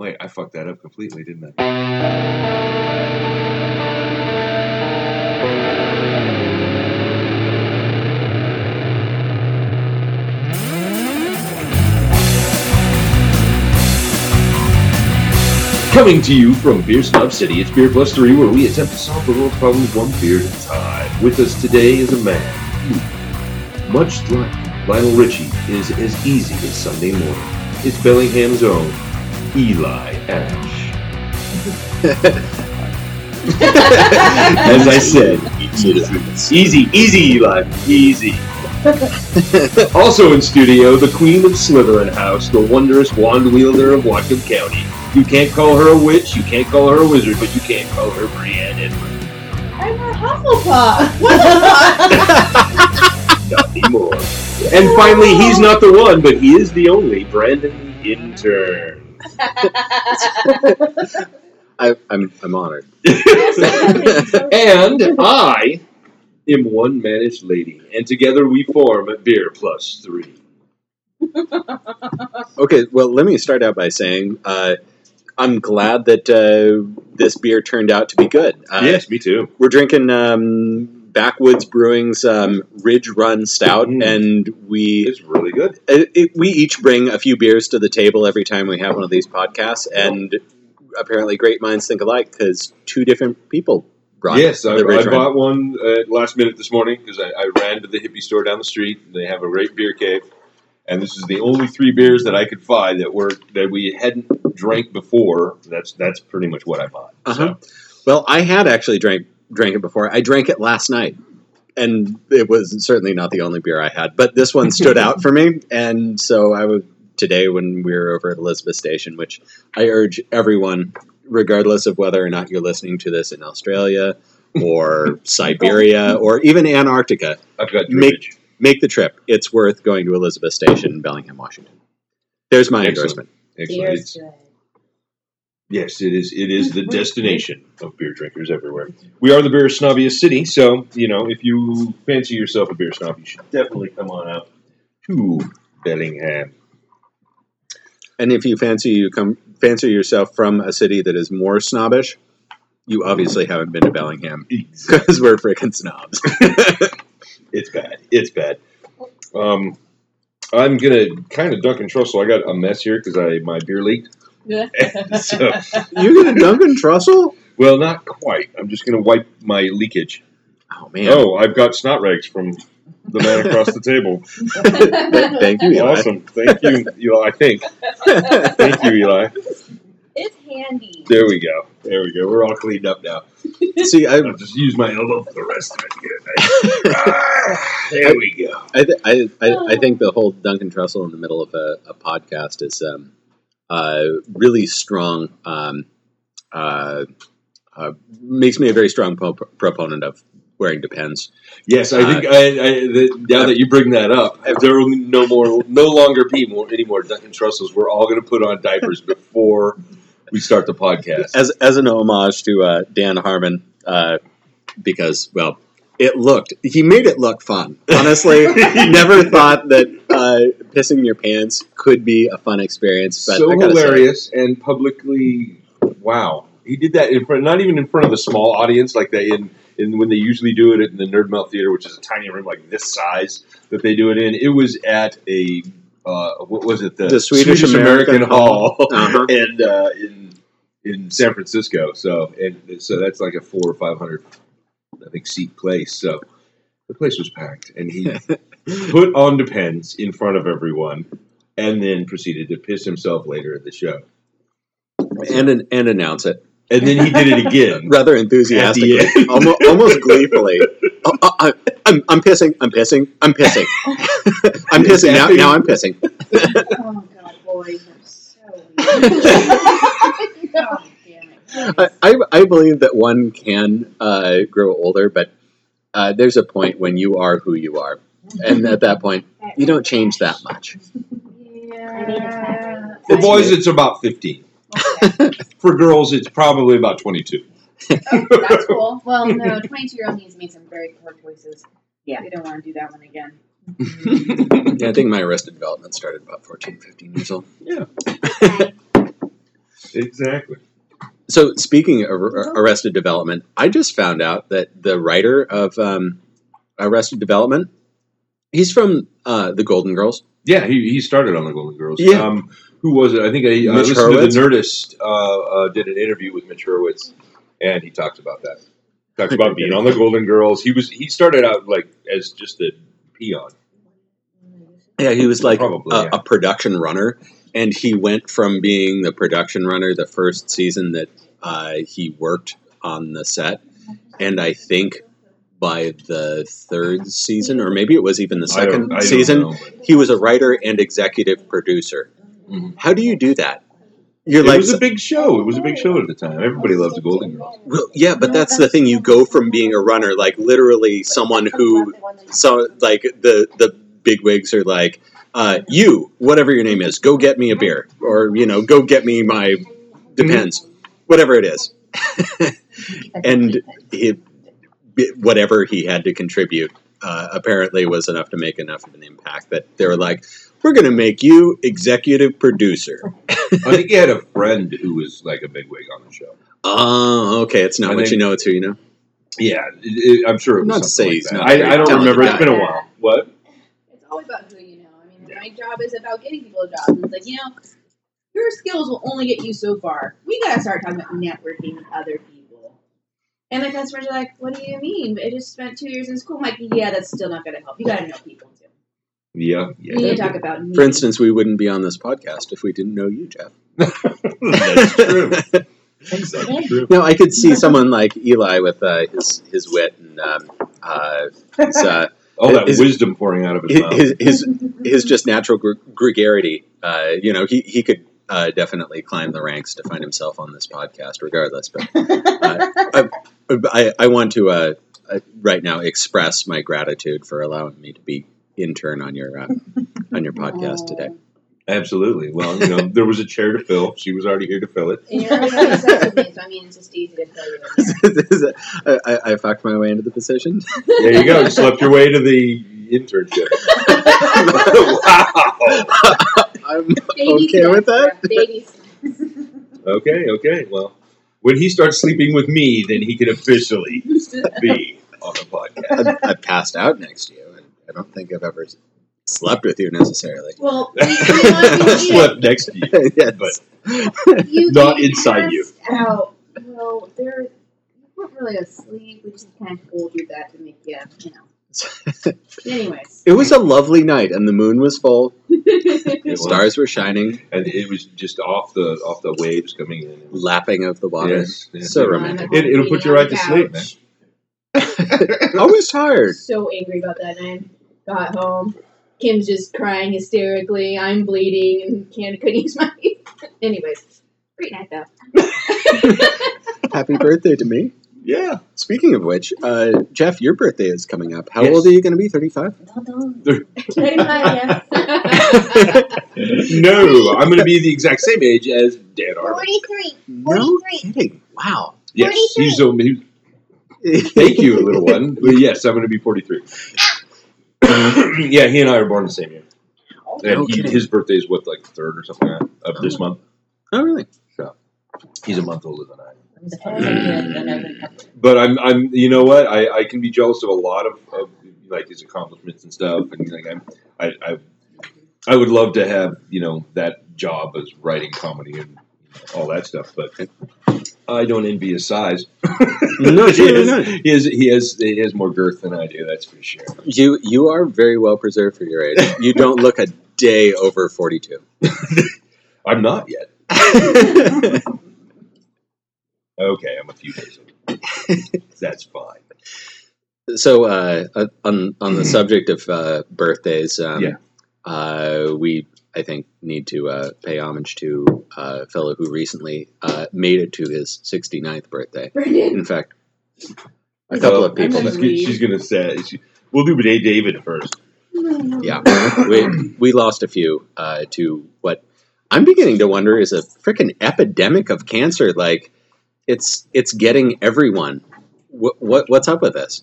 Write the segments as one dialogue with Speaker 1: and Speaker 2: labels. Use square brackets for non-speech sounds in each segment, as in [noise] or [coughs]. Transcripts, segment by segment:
Speaker 1: Wait, I fucked that up completely, didn't I? Coming to you from Beer Snob City, it's Beer Plus Three, where we attempt to solve the world's problems one beer at a time. With us today is a man who, much like Lionel Richie, is as easy as Sunday morning. It's Bellingham's own Eli Ash. [laughs] As I said, easy, easy, Eli, easy. also in studio, the queen of Slytherin House, the wondrous wand wielder of Whatcom County. You can't call her a witch, you can't call her a wizard, but you can't call her Brianna Edward.
Speaker 2: I'm a Hufflepuff. What the fuck? [laughs]
Speaker 1: Not anymore. And finally, he's not the one, but he is the only Brandon Intern.
Speaker 3: I, I'm I'm honored.
Speaker 1: and [laughs] I am one managed lady, and together we form a Beer Plus Three.
Speaker 3: Okay, well, let me start out by saying uh, I'm glad that uh, this beer turned out to be good. Uh,
Speaker 1: yes, me too.
Speaker 3: we're drinking um, Backwoods Brewing's um, Ridge Run Stout,
Speaker 1: Mhm.
Speaker 3: and we
Speaker 1: It's really good.
Speaker 3: it, it- we each bring a few beers to the table every time we have one of these podcasts, and apparently, great minds think alike because two different people brought
Speaker 1: yes, I, I bought one uh, last minute this morning because I, I ran to the hippie store down the street. They have a great beer cave, and this is the only three beers that I could find that were that we hadn't drank before. That's that's pretty much what I bought.
Speaker 3: Uh-huh. Well, I had actually drank drank it before. I drank it last night, and it was certainly not the only beer I had. But this one stood out for me, and so I was today when we were over at Elizabeth Station, which I urge everyone, regardless of whether or not you're listening to this in Australia or [laughs] Siberia or even Antarctica,
Speaker 1: I've got
Speaker 3: Make- make the trip. It's worth going to Elizabeth Station in Bellingham, Washington. There's my
Speaker 1: Excellent.
Speaker 3: endorsement.
Speaker 1: Excellent.
Speaker 2: Beer's
Speaker 1: It's-
Speaker 2: good.
Speaker 1: Yes, it is. It is the destination of beer drinkers everywhere. We are the beer snobbiest city, so you know if you fancy yourself a beer snob, you should definitely come on out to Bellingham.
Speaker 3: And if you fancy you come fancy yourself from a city that is more snobbish, you obviously haven't been to Bellingham because we're freaking snobs. [laughs]
Speaker 1: It's bad. It's bad. Um, I'm gonna kind of Duncan Trussell. I got a mess here because I my beer leaked. So, [laughs]
Speaker 3: You're gonna Duncan Trussell?
Speaker 1: well, not quite. I'm just gonna wipe my leakage.
Speaker 3: Oh man!
Speaker 1: Oh, I've got snot rags from the man across the table.
Speaker 3: Thank you, Eli.
Speaker 1: Awesome. Thank you, Eli. I think. Thank you, Eli.
Speaker 2: It's handy.
Speaker 1: There we go. There we go. We're all cleaned up now.
Speaker 3: See, I,
Speaker 1: I'll just use my elbow for the rest of it. Ah, there we go.
Speaker 3: I, th- I, I, I think the whole Duncan Trussell in the middle of a, a podcast is um, really strong. Um, uh, uh, makes me a very strong po- proponent of wearing Depends.
Speaker 1: Yes, I think I, I, the, now that you bring that up, there will no more, no longer be more any more Duncan. We're all going to put on diapers before we start the podcast.
Speaker 3: as as an homage to uh, Dan Harmon, uh, because well, it looked he made it look fun. Honestly, [laughs] never thought that uh, pissing your pants could be a fun experience. But
Speaker 1: so
Speaker 3: gotta say,
Speaker 1: hilarious and publicly, wow! He did that in front, not even in front of the small audience like they in. In, when they usually do it in the Nerd Melt Theater, which is a tiny room like this size that they do it in, it was at a uh, what was it the,
Speaker 3: The Swedish American
Speaker 1: Hall,
Speaker 3: Uh-huh.
Speaker 1: and uh, in in San Francisco. So and so that's like a four or five hundred, I think, seat place. So the place was packed, and he [laughs] put on Depends in front of everyone, and then proceeded to piss himself later at the show.
Speaker 3: and an- and announce it
Speaker 1: And then he did it again. [laughs]
Speaker 3: rather enthusiastically,
Speaker 1: At the end.
Speaker 3: almost, almost gleefully. Oh, oh, I, I'm I'm pissing. I'm pissing. I'm pissing. [laughs] I'm pissing now. Now I'm pissing.
Speaker 2: Oh god, boys are so
Speaker 3: I, I, I believe that one can uh, grow older, but uh, there's a point when you are who you are, and at that point, you don't change that much.
Speaker 2: Yeah.
Speaker 1: For boys, it's about fifteen.
Speaker 2: Okay. [laughs]
Speaker 1: For girls, it's probably about twenty-two.
Speaker 2: Oh, that's cool. Well, no, 22 year old needs to make some very poor choices.
Speaker 4: Yeah.
Speaker 2: We don't want to do that one again.
Speaker 3: Yeah, I think my arrested development started about 14, 15 years old.
Speaker 1: Yeah. exactly.
Speaker 3: So speaking of Arrested Development, I just found out that the writer of um, Arrested Development, he's from uh, the Golden Girls.
Speaker 1: Yeah, he, he started on the Golden Girls.
Speaker 3: Yeah.
Speaker 1: Um, who was it? I think I uh, listened
Speaker 3: Hurwitz?
Speaker 1: to the Nerdist. Uh, uh, did an interview with Mitch Hurwitz, and he talks about that. Talks about being on the Golden Girls. He was he started out like as just a peon.
Speaker 3: Yeah, he was like
Speaker 1: Probably,
Speaker 3: a,
Speaker 1: yeah.
Speaker 3: a production runner, and he went from being the production runner the first season that uh, he worked on the set, and I think by the third season, or maybe it was even the
Speaker 1: I don't-
Speaker 3: second
Speaker 1: I don't
Speaker 3: season,
Speaker 1: know,
Speaker 3: he was a writer and executive producer.
Speaker 1: Mhm.
Speaker 3: How do you do that? You're
Speaker 1: It
Speaker 3: like,
Speaker 1: was a big show. It was a big show at the time. Everybody loved the Golden Girls.
Speaker 3: well, yeah, but that's the thing. You go from being a runner, like literally someone who so like the the big wigs are like uh, you whatever your name is go get me a beer or you know go get me my depends whatever it is [laughs] and he, whatever he had to contribute uh, apparently was enough to make enough of an impact that they were like we're going to make you executive producer
Speaker 1: I think he had a friend who was like a bigwig on the show.
Speaker 3: oh okay it's not
Speaker 1: I
Speaker 3: what
Speaker 1: think-
Speaker 3: you know it's who you know
Speaker 1: Yeah, it, it, I'm sure it was
Speaker 3: Not to say
Speaker 1: like
Speaker 3: he's
Speaker 1: that.
Speaker 3: not
Speaker 1: I, I don't remember. It's been a while. What?
Speaker 2: It's all about who you know. I mean, my job is about getting people jobs. And it's like, you know, your skills will only get you so far. We gotta start talking about networking with other people. And the customers are like, "What do you mean? I just spent two years in school." I'm like, "Yeah, that's still not gonna help. You gotta know people too.
Speaker 1: Yeah, yeah.
Speaker 2: You need to talk about me."
Speaker 3: for instance we wouldn't be on this podcast if we didn't know you jeff [laughs]
Speaker 1: That's true. That's true.
Speaker 3: No, I could see someone like Eli with uh, his his wit and um, uh, his, uh,
Speaker 1: All that
Speaker 3: Is-
Speaker 1: wisdom pouring out of his mouth.
Speaker 3: his, his his just natural gre- gregarity. Uh, you know, he he could uh, definitely climb the ranks to find himself on this podcast, regardless. But uh, [laughs] I, I I want to uh, uh, right now express my gratitude for allowing me to be intern on your uh, on your podcast today.
Speaker 1: Absolutely. Well, you know, there was a chair to fill. She was already here to fill it.
Speaker 2: And you're always having sex with me, so I mean, it's just easy to tell you. [laughs]
Speaker 3: I, I, I fucked my way into the position.
Speaker 1: There you go. You slept your way to the internship. [laughs] wow.
Speaker 3: I'm
Speaker 2: Baby
Speaker 3: okay with that.
Speaker 2: steps, Baby steps.
Speaker 1: Okay, okay. Well, when he starts sleeping with me, then he can officially be on the podcast.
Speaker 3: I, I passed out next to you. and I don't think I've ever slept with you necessarily.
Speaker 2: Well, you, [laughs] you know,
Speaker 1: I
Speaker 2: you,
Speaker 1: slept next to you. [laughs]
Speaker 3: yes.
Speaker 1: But
Speaker 2: you [laughs]
Speaker 1: Not inside you.
Speaker 2: passed Out. Well, there. You weren't really asleep. We just kind of pulled you back to make you, you know. Anyways.
Speaker 3: it was a lovely night, and the moon was full.
Speaker 1: the was.
Speaker 3: Stars were shining,
Speaker 1: and it was just off the off the waves coming in.
Speaker 3: Lapping of the water.
Speaker 1: Yes, yes.
Speaker 3: So romantic.
Speaker 1: It- it'll put you right to sleep, man.
Speaker 3: I was tired.
Speaker 2: So angry about that night. Got home. Kim's just crying hysterically. I'm bleeding and can't couldn't use my. Anyways, great night though. [laughs]
Speaker 3: Happy birthday to me.
Speaker 1: Yeah.
Speaker 3: Speaking of which, uh, Jeff, your birthday is coming up. How
Speaker 1: Yes.
Speaker 3: old are you going to be? Thirty-five. Thirty-five. [laughs]
Speaker 1: No, I'm going to be the exact same age as Dan Harmon.
Speaker 4: 43.
Speaker 3: No
Speaker 4: 43.
Speaker 3: kidding. Wow.
Speaker 1: Yes,
Speaker 4: 43.
Speaker 1: he's um, he, Thank you, little one. But yes, I'm going to be 43. [laughs] [coughs] yeah, he and I are born the same year. And he, his birthday is what, like the third or something like that of this month.
Speaker 3: Oh, really?
Speaker 1: He's a month older than I am. But I'm, I'm, you know what? I, I can be jealous of a lot of, of like his accomplishments and stuff. And like I'm, I, I, I would love to have you know that job as writing comedy and all that stuff. But I don't envy his size. [laughs]
Speaker 3: No, [laughs]
Speaker 1: he, has,
Speaker 3: not.
Speaker 1: he has he has he has more girth than I do. That's for sure.
Speaker 3: You you are very well preserved for your age. You don't look a day over forty-two. [laughs]
Speaker 1: I'm not yet. Okay, I'm a few days old. That's fine.
Speaker 3: so uh, uh, on on the subject of uh, birthdays, um,
Speaker 1: Yeah.
Speaker 3: uh, we I think need to uh, pay homage to a fellow who recently uh, made it to his 69th birthday.
Speaker 2: Brendan.
Speaker 3: In fact, a couple
Speaker 1: Well,
Speaker 3: of people. That,
Speaker 2: gonna-
Speaker 1: She's, she's gonna say she, we'll do Day David first.
Speaker 3: yeah, we we lost a few uh, to what I'm beginning to wonder is a freaking epidemic of cancer. Like it's it's getting everyone. What, what what's up with this?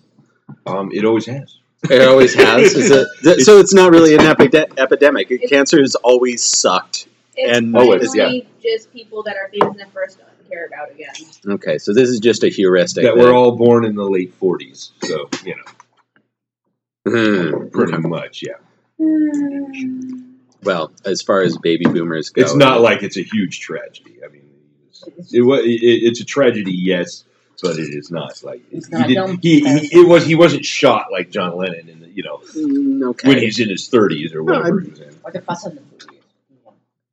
Speaker 1: Um, it always has.
Speaker 3: It always has. Is it, [laughs] so it's not really an epide- epidemic. Cancer has always sucked
Speaker 2: It's
Speaker 3: And-
Speaker 2: finally
Speaker 1: it's- yeah.
Speaker 2: just people that are famous the first us to care about again.
Speaker 3: Okay, so this is just a heuristic.
Speaker 1: that we're all born in the late 40s. So, you know,
Speaker 3: Hmm,
Speaker 1: pretty
Speaker 3: okay.
Speaker 1: much, yeah.
Speaker 3: Well, as far as baby boomers go,
Speaker 1: It's not like it's a huge tragedy. I mean, it's, it, it, it's a tragedy, yes, but it is not like
Speaker 4: It's
Speaker 1: he,
Speaker 4: not,
Speaker 1: did-
Speaker 4: don't-
Speaker 1: he, he it was he wasn't shot like John Lennon in the, you know
Speaker 3: Mm, okay.
Speaker 1: when he's in his 30s or whatever
Speaker 3: No,
Speaker 1: he was in.
Speaker 4: Or the Fast and the Furious.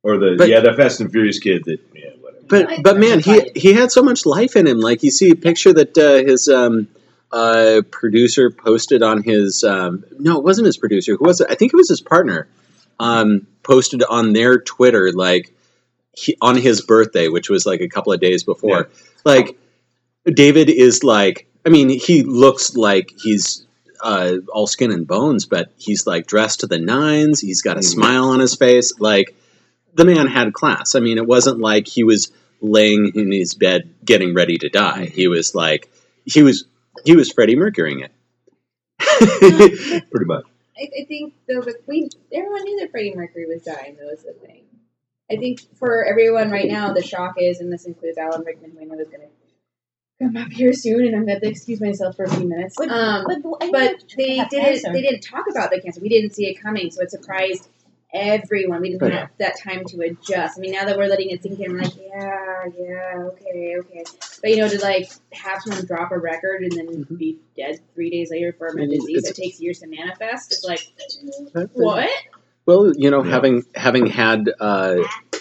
Speaker 1: or the
Speaker 3: But-
Speaker 1: yeah the Fast and Furious kid that yeah whatever.
Speaker 3: But but man, he he had so much life in him. Like you see a picture that uh, his um, uh, producer posted on his um, no, it wasn't his producer. Who was it? I think it was his partner. Um, posted on their Twitter like he, on his birthday, which was like a couple of days before. Like David is like, I mean, he looks like he's uh, all skin and bones, but he's like dressed to the nines. He's got a
Speaker 1: Mhm.
Speaker 3: smile on his face. Like the man had class. I mean, it wasn't like he was laying in his bed getting ready to die. He was like he was he was Freddie Mercurying it. [laughs]
Speaker 1: pretty much.
Speaker 2: I, I think though, but we everyone knew that Freddie Mercury was dying. That was the thing. I think for everyone right now, the shock is, and this includes Alan Rickman, who I know is going to come up here soon, and I'm going to excuse myself for a few minutes.
Speaker 4: But-
Speaker 2: Um,
Speaker 4: But, I
Speaker 2: but they didn't.
Speaker 4: cancer.
Speaker 2: They didn't talk about the cancer. We didn't see it coming, so it surprised everyone. We didn't
Speaker 3: Right.
Speaker 2: have that time to adjust. I mean, now that we're letting it sink in, we're like, yeah, yeah, okay, okay. But you know, to like have someone drop a record and then
Speaker 3: Mhm.
Speaker 2: be dead three days later from a disease that takes years to manifest, it's like, what?
Speaker 3: Well, you know,
Speaker 1: Yeah.
Speaker 3: having having had uh,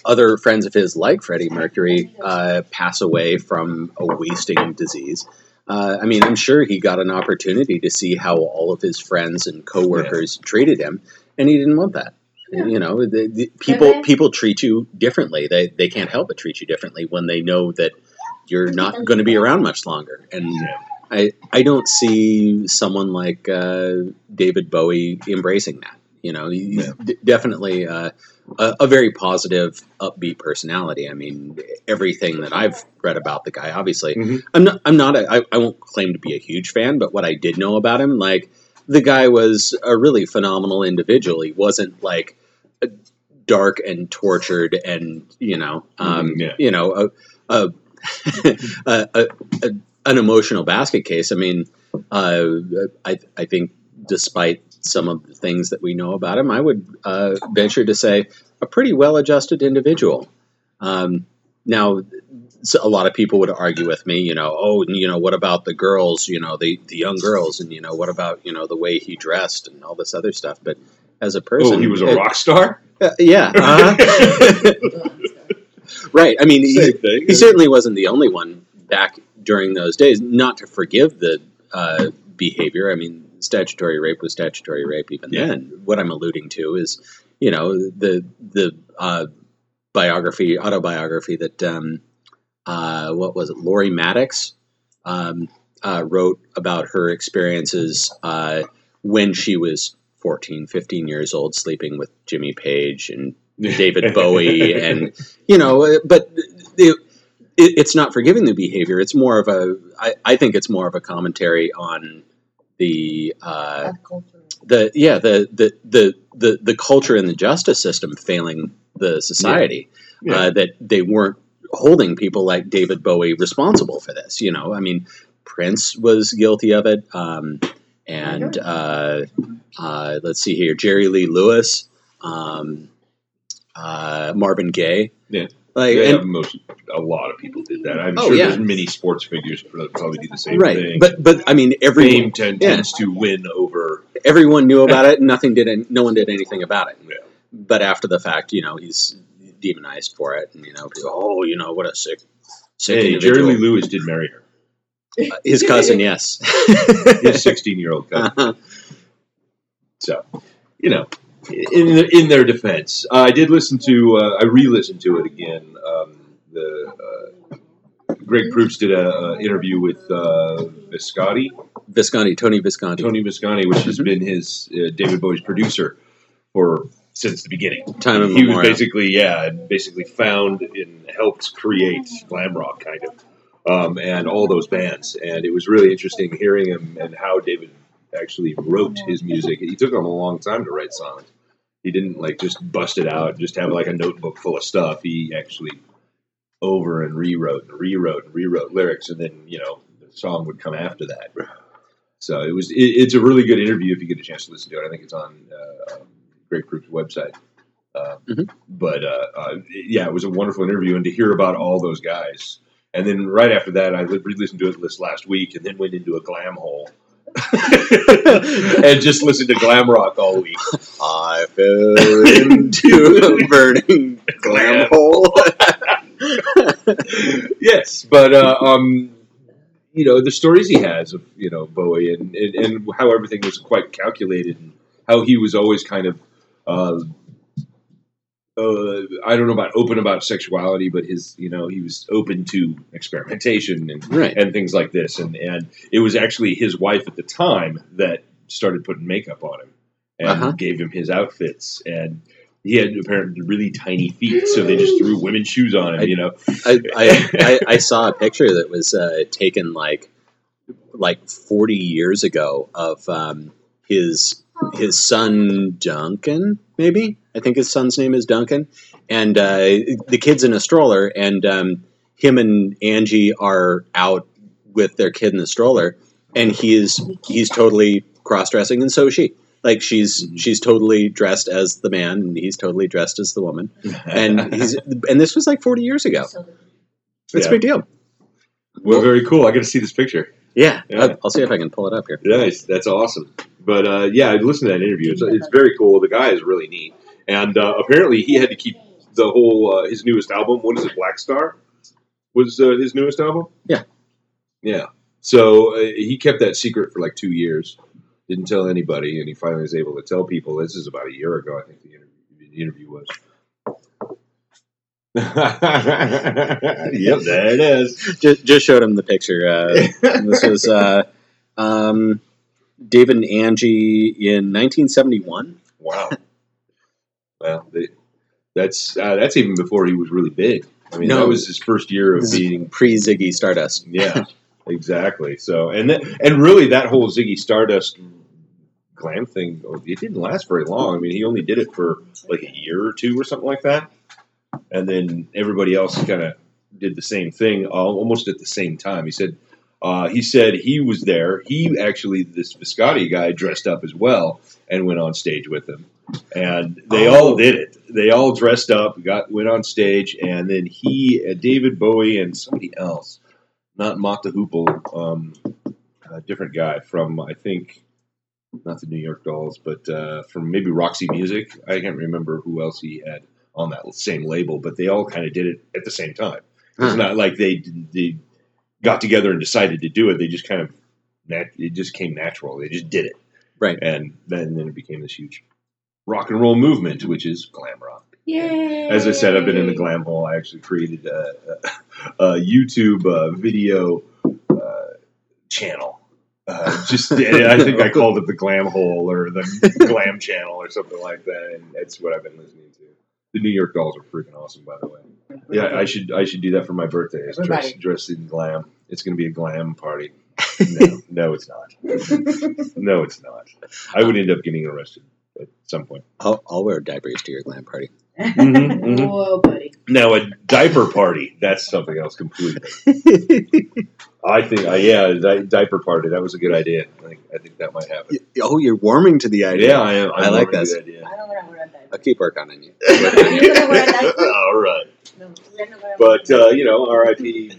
Speaker 3: other friends of his like Freddie Mercury uh, pass away from a wasting disease, uh, I mean, I'm sure he got an opportunity to see how all of his friends and coworkers treated him, and he didn't want that.
Speaker 2: Yeah.
Speaker 3: You know, the, the people
Speaker 2: Okay.
Speaker 3: people treat you differently. They they can't help but treat you differently when they know that you're not going to be around much longer. And
Speaker 1: Yeah.
Speaker 3: I I don't see someone like uh, David Bowie embracing that. You know, he's
Speaker 1: Yeah.
Speaker 3: d- definitely uh, a, a very positive, upbeat personality. I mean, everything that I've read about the guy, obviously,
Speaker 1: Mhm.
Speaker 3: I'm not. I'm not. A, I, I won't claim to be a huge fan, but what I did know about him, like the guy was a really phenomenal individual. He wasn't like dark and tortured, and you know, um,
Speaker 1: Mhm, yeah.
Speaker 3: you know, a, a, [laughs] a, a, a an emotional basket case. I mean, uh, I I think despite some of the things that we know about him, I would uh, venture to say a pretty well-adjusted individual. Um, now, a lot of people would argue with me, you know, oh, you know, what about the girls, you know, the the young girls, and you know, what about you know the way he dressed and all this other stuff. But as a person,
Speaker 1: Oh, he was a
Speaker 3: it-
Speaker 1: rock star.
Speaker 3: uh, yeah, uh-huh. [laughs] right. I mean, he, he certainly wasn't the only one back during those days. Not to forgive the uh, behavior. I mean, statutory rape was statutory rape even
Speaker 1: Yeah.
Speaker 3: then. What I'm alluding to is, you know, the the uh, biography, autobiography that um, uh, what was it, Lori Mattix um, uh, wrote about her experiences uh, when she was 14, 15 years old, sleeping with Jimmy Page and [laughs] David Bowie, and you know, uh, but it, it, it's not forgiving the behavior. It's more of a, I, I think it's more of a commentary on the uh,
Speaker 4: culture.
Speaker 3: the yeah the, the the the the culture and the justice system failing the society
Speaker 1: Yeah.
Speaker 3: uh, that they weren't holding people like David Bowie responsible for this. You know, I mean, Prince was guilty of it, um, and uh, uh, let's see here, Jerry Lee Lewis, um, uh, Marvin Gaye,
Speaker 1: Yeah.
Speaker 3: Like
Speaker 1: Yeah,
Speaker 3: and-
Speaker 1: most a lot of people did that. I'm
Speaker 3: Oh,
Speaker 1: sure
Speaker 3: yeah.
Speaker 1: there's many sports figures that probably do the same
Speaker 3: right,
Speaker 1: thing.
Speaker 3: but but I mean, every
Speaker 1: tend,
Speaker 3: yeah.
Speaker 1: tends to win over.
Speaker 3: everyone knew about it, and nothing did, no one did anything about it.
Speaker 1: Yeah.
Speaker 3: But after the fact, you know, he's demonized for it, and you know, people, oh, you know, what a sick, sick
Speaker 1: Hey,
Speaker 3: individual.
Speaker 1: Jerry Lee Lewis did marry her.
Speaker 3: Uh, his cousin, yes. [laughs]
Speaker 1: His 16 year old cousin.
Speaker 3: Uh-huh.
Speaker 1: So, you know, in in their defense, uh, I did listen to. Uh, I re-listened to it again. Um, the uh, Greg Proops did a, a interview with uh, Visconti,
Speaker 3: Visconti, Tony Visconti.
Speaker 1: Tony Visconti, which has
Speaker 3: Mhm.
Speaker 1: been his uh, David Bowie's producer for since the beginning.
Speaker 3: Time
Speaker 1: he was basically yeah, basically found and helped create glam rock kind of, um, and all those bands. And it was really interesting hearing him and how David actually wrote his music. He took him a long time to write songs. He didn't like just bust it out, just have like a notebook full of stuff. He actually over and rewrote and rewrote and rewrote lyrics, and then you know the song would come after that. So it was. It, it's a really good interview if you get a chance to listen to it. I think it's on uh, Grapefruit's website. Uh,
Speaker 3: Mhm.
Speaker 1: But uh, uh, yeah, it was a wonderful interview, and to hear about all those guys. And then right after that, I re-listened to it this last week, and then went into a glam hole. [laughs] and just listen to glam rock all week.
Speaker 3: I fell into [laughs] a burning glam hole. [laughs]
Speaker 1: yes, but uh, um, you know the stories he has of you know Bowie and, and, and how everything was quite calculated and how he was always kind of uh, uh, I don't know about open about sexuality, but his you know he was open to experimentation and
Speaker 3: right.
Speaker 1: and things like this and and it was actually his wife at the time that started putting makeup on him and
Speaker 3: Uh-huh.
Speaker 1: gave him his outfits and. He had apparently really tiny feet, so they just threw women's shoes on him.
Speaker 3: I-
Speaker 1: you know,
Speaker 3: I, I, I, I saw a picture that was uh, taken like like 40 years ago of um, his his son Duncan, maybe I think his son's name is Duncan, and uh, the kid's in a stroller, and um, him and Angie are out with their kid in the stroller, and he's he's totally cross dressing, and so is she. Like she's she's totally dressed as the man, and he's totally dressed as the woman, and he's and this was like 40 years ago. It's
Speaker 1: Yeah.
Speaker 3: a big deal.
Speaker 1: Well, very cool. I got to see this picture.
Speaker 3: Yeah,
Speaker 1: Yeah.
Speaker 3: I'll, I'll see if I can pull it up here.
Speaker 1: Nice. That's awesome. But uh, yeah, I listened to that interview. It's, it's very cool. The guy is really neat. And uh, apparently, he had to keep the whole uh, his newest album. What is it? Blackstar was uh, his newest album.
Speaker 3: Yeah.
Speaker 1: Yeah. So uh, he kept that secret for like two years. Didn't tell anybody, and he finally was able to tell people. This is about a year ago, I think the interview, the interview was. Yep, there it is.
Speaker 3: Just, just showed him the picture. Uh, [laughs] this was uh, um, David and Angie in 1971.
Speaker 1: Wow. Well, they, that's uh, that's even before he was really big. I mean,
Speaker 3: No.
Speaker 1: that was his first year of being.
Speaker 3: Pre Ziggy Stardust. [laughs]
Speaker 1: Yeah, exactly. So, and and really, that whole Ziggy Stardust glam thing, oh, it didn't last very long. I mean, he only did it for like a year or two or something like that, and then everybody else kind of did the same thing almost at the same time. He said. Uh, he said he was there. He actually, this Visconti guy, dressed up as well and went on stage with him. And they
Speaker 3: Oh.
Speaker 1: all did it. They all dressed up, got went on stage, and then he, uh, David Bowie, and somebody else, not Mott the Hoople, um, a different guy from I think not the New York Dolls, but uh, from maybe Roxy Music. I can't remember who else he had on that same label, but they all kind of did it at the same time. It's
Speaker 3: Huh.
Speaker 1: not like they they got together and decided to do it. They just kind of nat- it just came natural. They just did it,
Speaker 3: Right.
Speaker 1: And then then it became this huge rock and roll movement, which is glam rock.
Speaker 2: Yay!
Speaker 1: As I said, I've been in the glam hole. I actually created a, a, a YouTube uh, video uh, channel. Uh, just [laughs] I think I called it the glam hole or the glam channel or something like that, and that's what I've been listening to. The New York Dolls are freaking awesome, by the way. Yeah, I should I should do that for my birthday. Is dress, dress in glam. It's going to be a glam party. [laughs] No, no, it's not. No, it's not. I would end up getting arrested at some point.
Speaker 3: I'll, I'll wear diapers to your glam party.
Speaker 1: Mhm, mhm. [laughs]
Speaker 2: Whoa, buddy.
Speaker 1: Now a diaper party, that's something else completely. [laughs] I think, uh, yeah, di- diaper party. That was a good idea. I think, I think that might happen.
Speaker 3: oh, you're warming to the idea.
Speaker 1: Yeah, I am.
Speaker 3: I
Speaker 1: I'm
Speaker 3: like
Speaker 1: that. idea.
Speaker 2: I don't know what I'm going
Speaker 3: I'll keep working on you.
Speaker 2: You're gonna wear a diaper?
Speaker 1: All right,
Speaker 2: No, we're not gonna
Speaker 1: but uh, you know, R.I.P.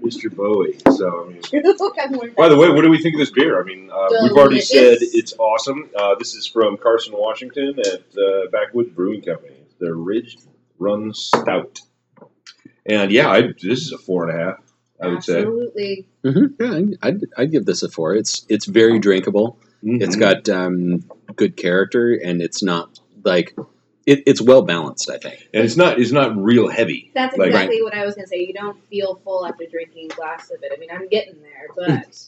Speaker 1: Mr. Bowie. So, I mean, [laughs] by the way, what do we think of this beer? I mean, uh, we've already said it's awesome. Uh, this is from Carson, Washington, at uh, Backwoods Brewing Company. It's their Ridge Run Stout, and yeah, I, this is a four and a half. I would say.
Speaker 2: Absolutely.
Speaker 3: hmm Yeah, I'd, I'd, I'd give this a four. It's it's very drinkable. It's
Speaker 1: Mhm.
Speaker 3: got um, good character, and it's not like it, it's well balanced. I think.
Speaker 1: and it's not it's not real heavy.
Speaker 2: That's
Speaker 1: Like-
Speaker 2: exactly what I was going to say. You don't feel full after drinking a glass of it. I mean, I'm getting there, but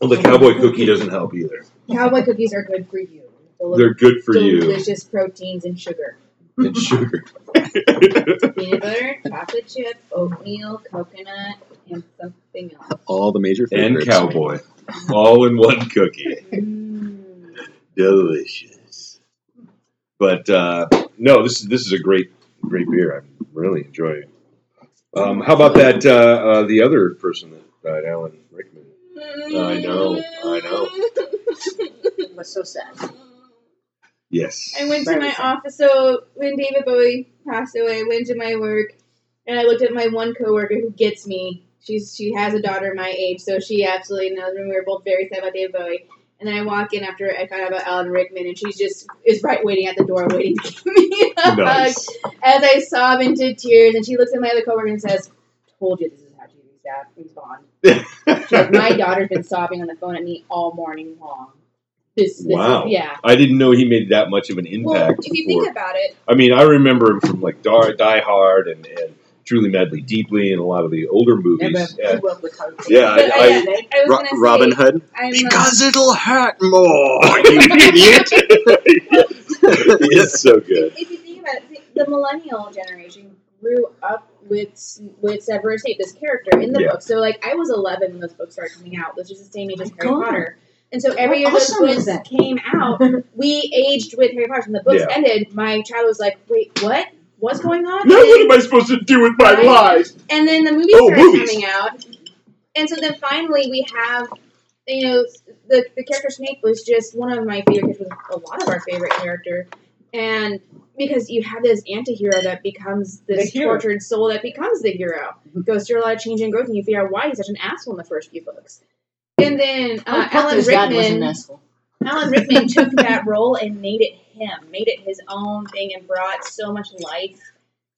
Speaker 1: Well, the cowboy cookie doesn't help either.
Speaker 2: cowboy cookies are good for you. Full of
Speaker 1: They're good for you
Speaker 2: delicious proteins and sugar.
Speaker 1: and sugar. [laughs]
Speaker 2: Peanut butter, chocolate chip, oatmeal, coconut, and something else.
Speaker 3: All the major
Speaker 1: and cowboy, all in one cookie.
Speaker 2: Mm.
Speaker 1: Delicious. But uh, no, this is this is a great great beer. I'm really enjoying. it. Um, how about that? Uh, uh, the other person that died, Alan Rickman. I know, I know.
Speaker 4: It [laughs] was so sad.
Speaker 1: Yes.
Speaker 2: I went to my office. So when David Bowie passed away, I went to my work, and I looked at my one coworker who gets me. She's she has a daughter my age, so she absolutely knows. And we were both very sad about David Bowie. And then I walk in after I found out about Alan Rickman, and she's just is right waiting at the door, waiting [laughs] to give me a hug. As I sob into tears, and she looks at my other coworker and says, "Told you this is how Jamie's dad responds." She's like, my daughter's been sobbing on the phone at me all morning long. This, this
Speaker 1: Wow.
Speaker 2: is, yeah.
Speaker 1: I didn't know he made that much of an
Speaker 2: Well,
Speaker 1: impact.
Speaker 2: if you
Speaker 1: before.
Speaker 2: think about it,
Speaker 1: I mean, I remember him from like Die, Die Hard and, and Truly Madly Deeply and a lot of the older movies. Yeah, I-
Speaker 2: I,
Speaker 1: I-
Speaker 3: Ro- Robin Hood.
Speaker 2: I'm,
Speaker 3: Because it'll hurt more.
Speaker 1: you idiot! [laughs] it's so good.
Speaker 2: if you think about it, the millennial generation grew up with with Severus Snape, this character in the
Speaker 1: Yeah.
Speaker 2: book. So, like, I was 11 when those books started coming out, which is the same age as
Speaker 4: Oh,
Speaker 2: Harry
Speaker 4: God.
Speaker 2: Potter. And so every
Speaker 4: How
Speaker 2: year those
Speaker 4: awesome is
Speaker 2: books came out, we aged with Harry Potter. When the books
Speaker 1: Yeah.
Speaker 2: ended, my child was like, "Wait, what? What's going on?"
Speaker 1: Now what am I supposed to do with my
Speaker 2: Right.
Speaker 1: life?
Speaker 2: and then the movies
Speaker 1: Oh,
Speaker 2: started
Speaker 1: movies.
Speaker 2: coming out, and so then finally we have, you know, the the character Snape was just one of my favorite characters, was a lot of our favorite character, and because you have this anti-hero that becomes this
Speaker 4: The
Speaker 2: tortured soul that becomes the hero, goes through a lot of change and growth, and you figure out why he's such an asshole in the first few books, and then uh,
Speaker 4: Harry
Speaker 2: Alan
Speaker 4: Potter's dad was an
Speaker 2: Rickman. Alan Rickman took that role and made it him, made it his own thing, and brought so much life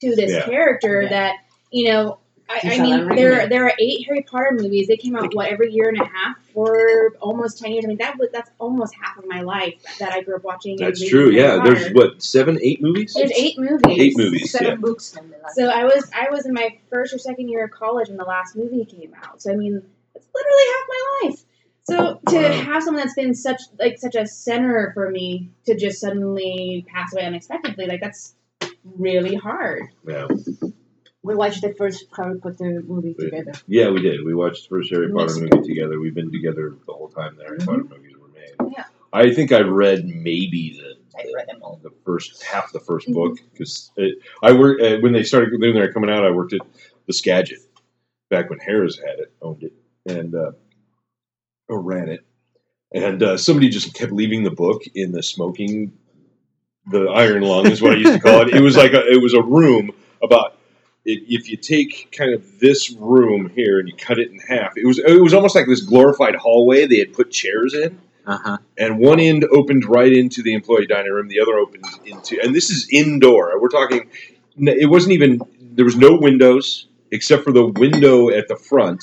Speaker 2: to this
Speaker 1: Yeah.
Speaker 2: character
Speaker 4: Yeah.
Speaker 2: that you know. I, I mean, there
Speaker 4: Rickman.
Speaker 2: there are eight Harry Potter movies. They came out what every year and a half for almost ten years. I mean, that was that's almost half of my life that I grew up watching.
Speaker 1: That's true.
Speaker 2: Harry
Speaker 1: Yeah,
Speaker 2: Potter.
Speaker 1: there's what seven, eight movies.
Speaker 2: There's eight movies.
Speaker 1: Eight movies.
Speaker 4: Seven
Speaker 1: yeah.
Speaker 4: books and the last.
Speaker 2: So I was I was in my first or second year of college when the last movie came out. So I mean, it's literally half my life. So to have someone that's been such like such a center for me to just suddenly pass away unexpectedly, like that's really hard.
Speaker 1: Yeah.
Speaker 4: we watched the first Harry Potter movie
Speaker 1: Wait.
Speaker 4: together.
Speaker 1: yeah, we did. We watched the first Harry Potter
Speaker 4: Mexico.
Speaker 1: movie together. We've been together the whole time the Harry
Speaker 4: Mhm.
Speaker 1: Potter movies were made.
Speaker 2: Yeah.
Speaker 1: I think I read maybe the
Speaker 4: I read them all.
Speaker 1: the first half the 1st
Speaker 2: Mhm.
Speaker 1: book because I worked uh, when they started when they were coming out. I worked at the Skagit back when Harris had it, owned it, and uh, or ran it. And uh, somebody just kept leaving the book in the smoking, the iron lung is what I used to call it. It was like a, it was a room about. If if you take kind of this room here and you cut it in half, it was it was almost like this glorified hallway they had put chairs in
Speaker 3: Uh huh.
Speaker 1: and one end opened right into the employee dining room. The other opened into, and this is indoor. We're talking. It wasn't even. There was no windows except for the window at the front,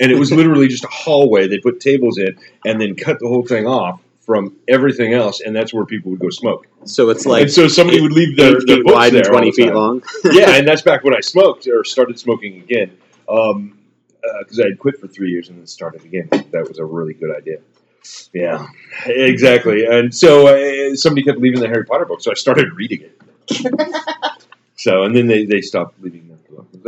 Speaker 1: and it was literally just a hallway. They put tables in and then cut the whole thing off from everything else, and that's where people would go smoke.
Speaker 3: So it's like
Speaker 1: and so somebody would leave their,
Speaker 3: eight
Speaker 1: their
Speaker 3: feet
Speaker 1: books
Speaker 3: wide and
Speaker 1: there all
Speaker 3: twenty
Speaker 1: the
Speaker 3: feet long. [laughs]
Speaker 1: yeah, and that's [laughs] back when I smoked or started smoking again. Um, because I had quit for three years and then started again. That was a really good idea. Yeah, exactly. And so uh, somebody kept leaving the Harry Potter book, so I started reading it. [laughs] so, and then they, they stopped leaving the book.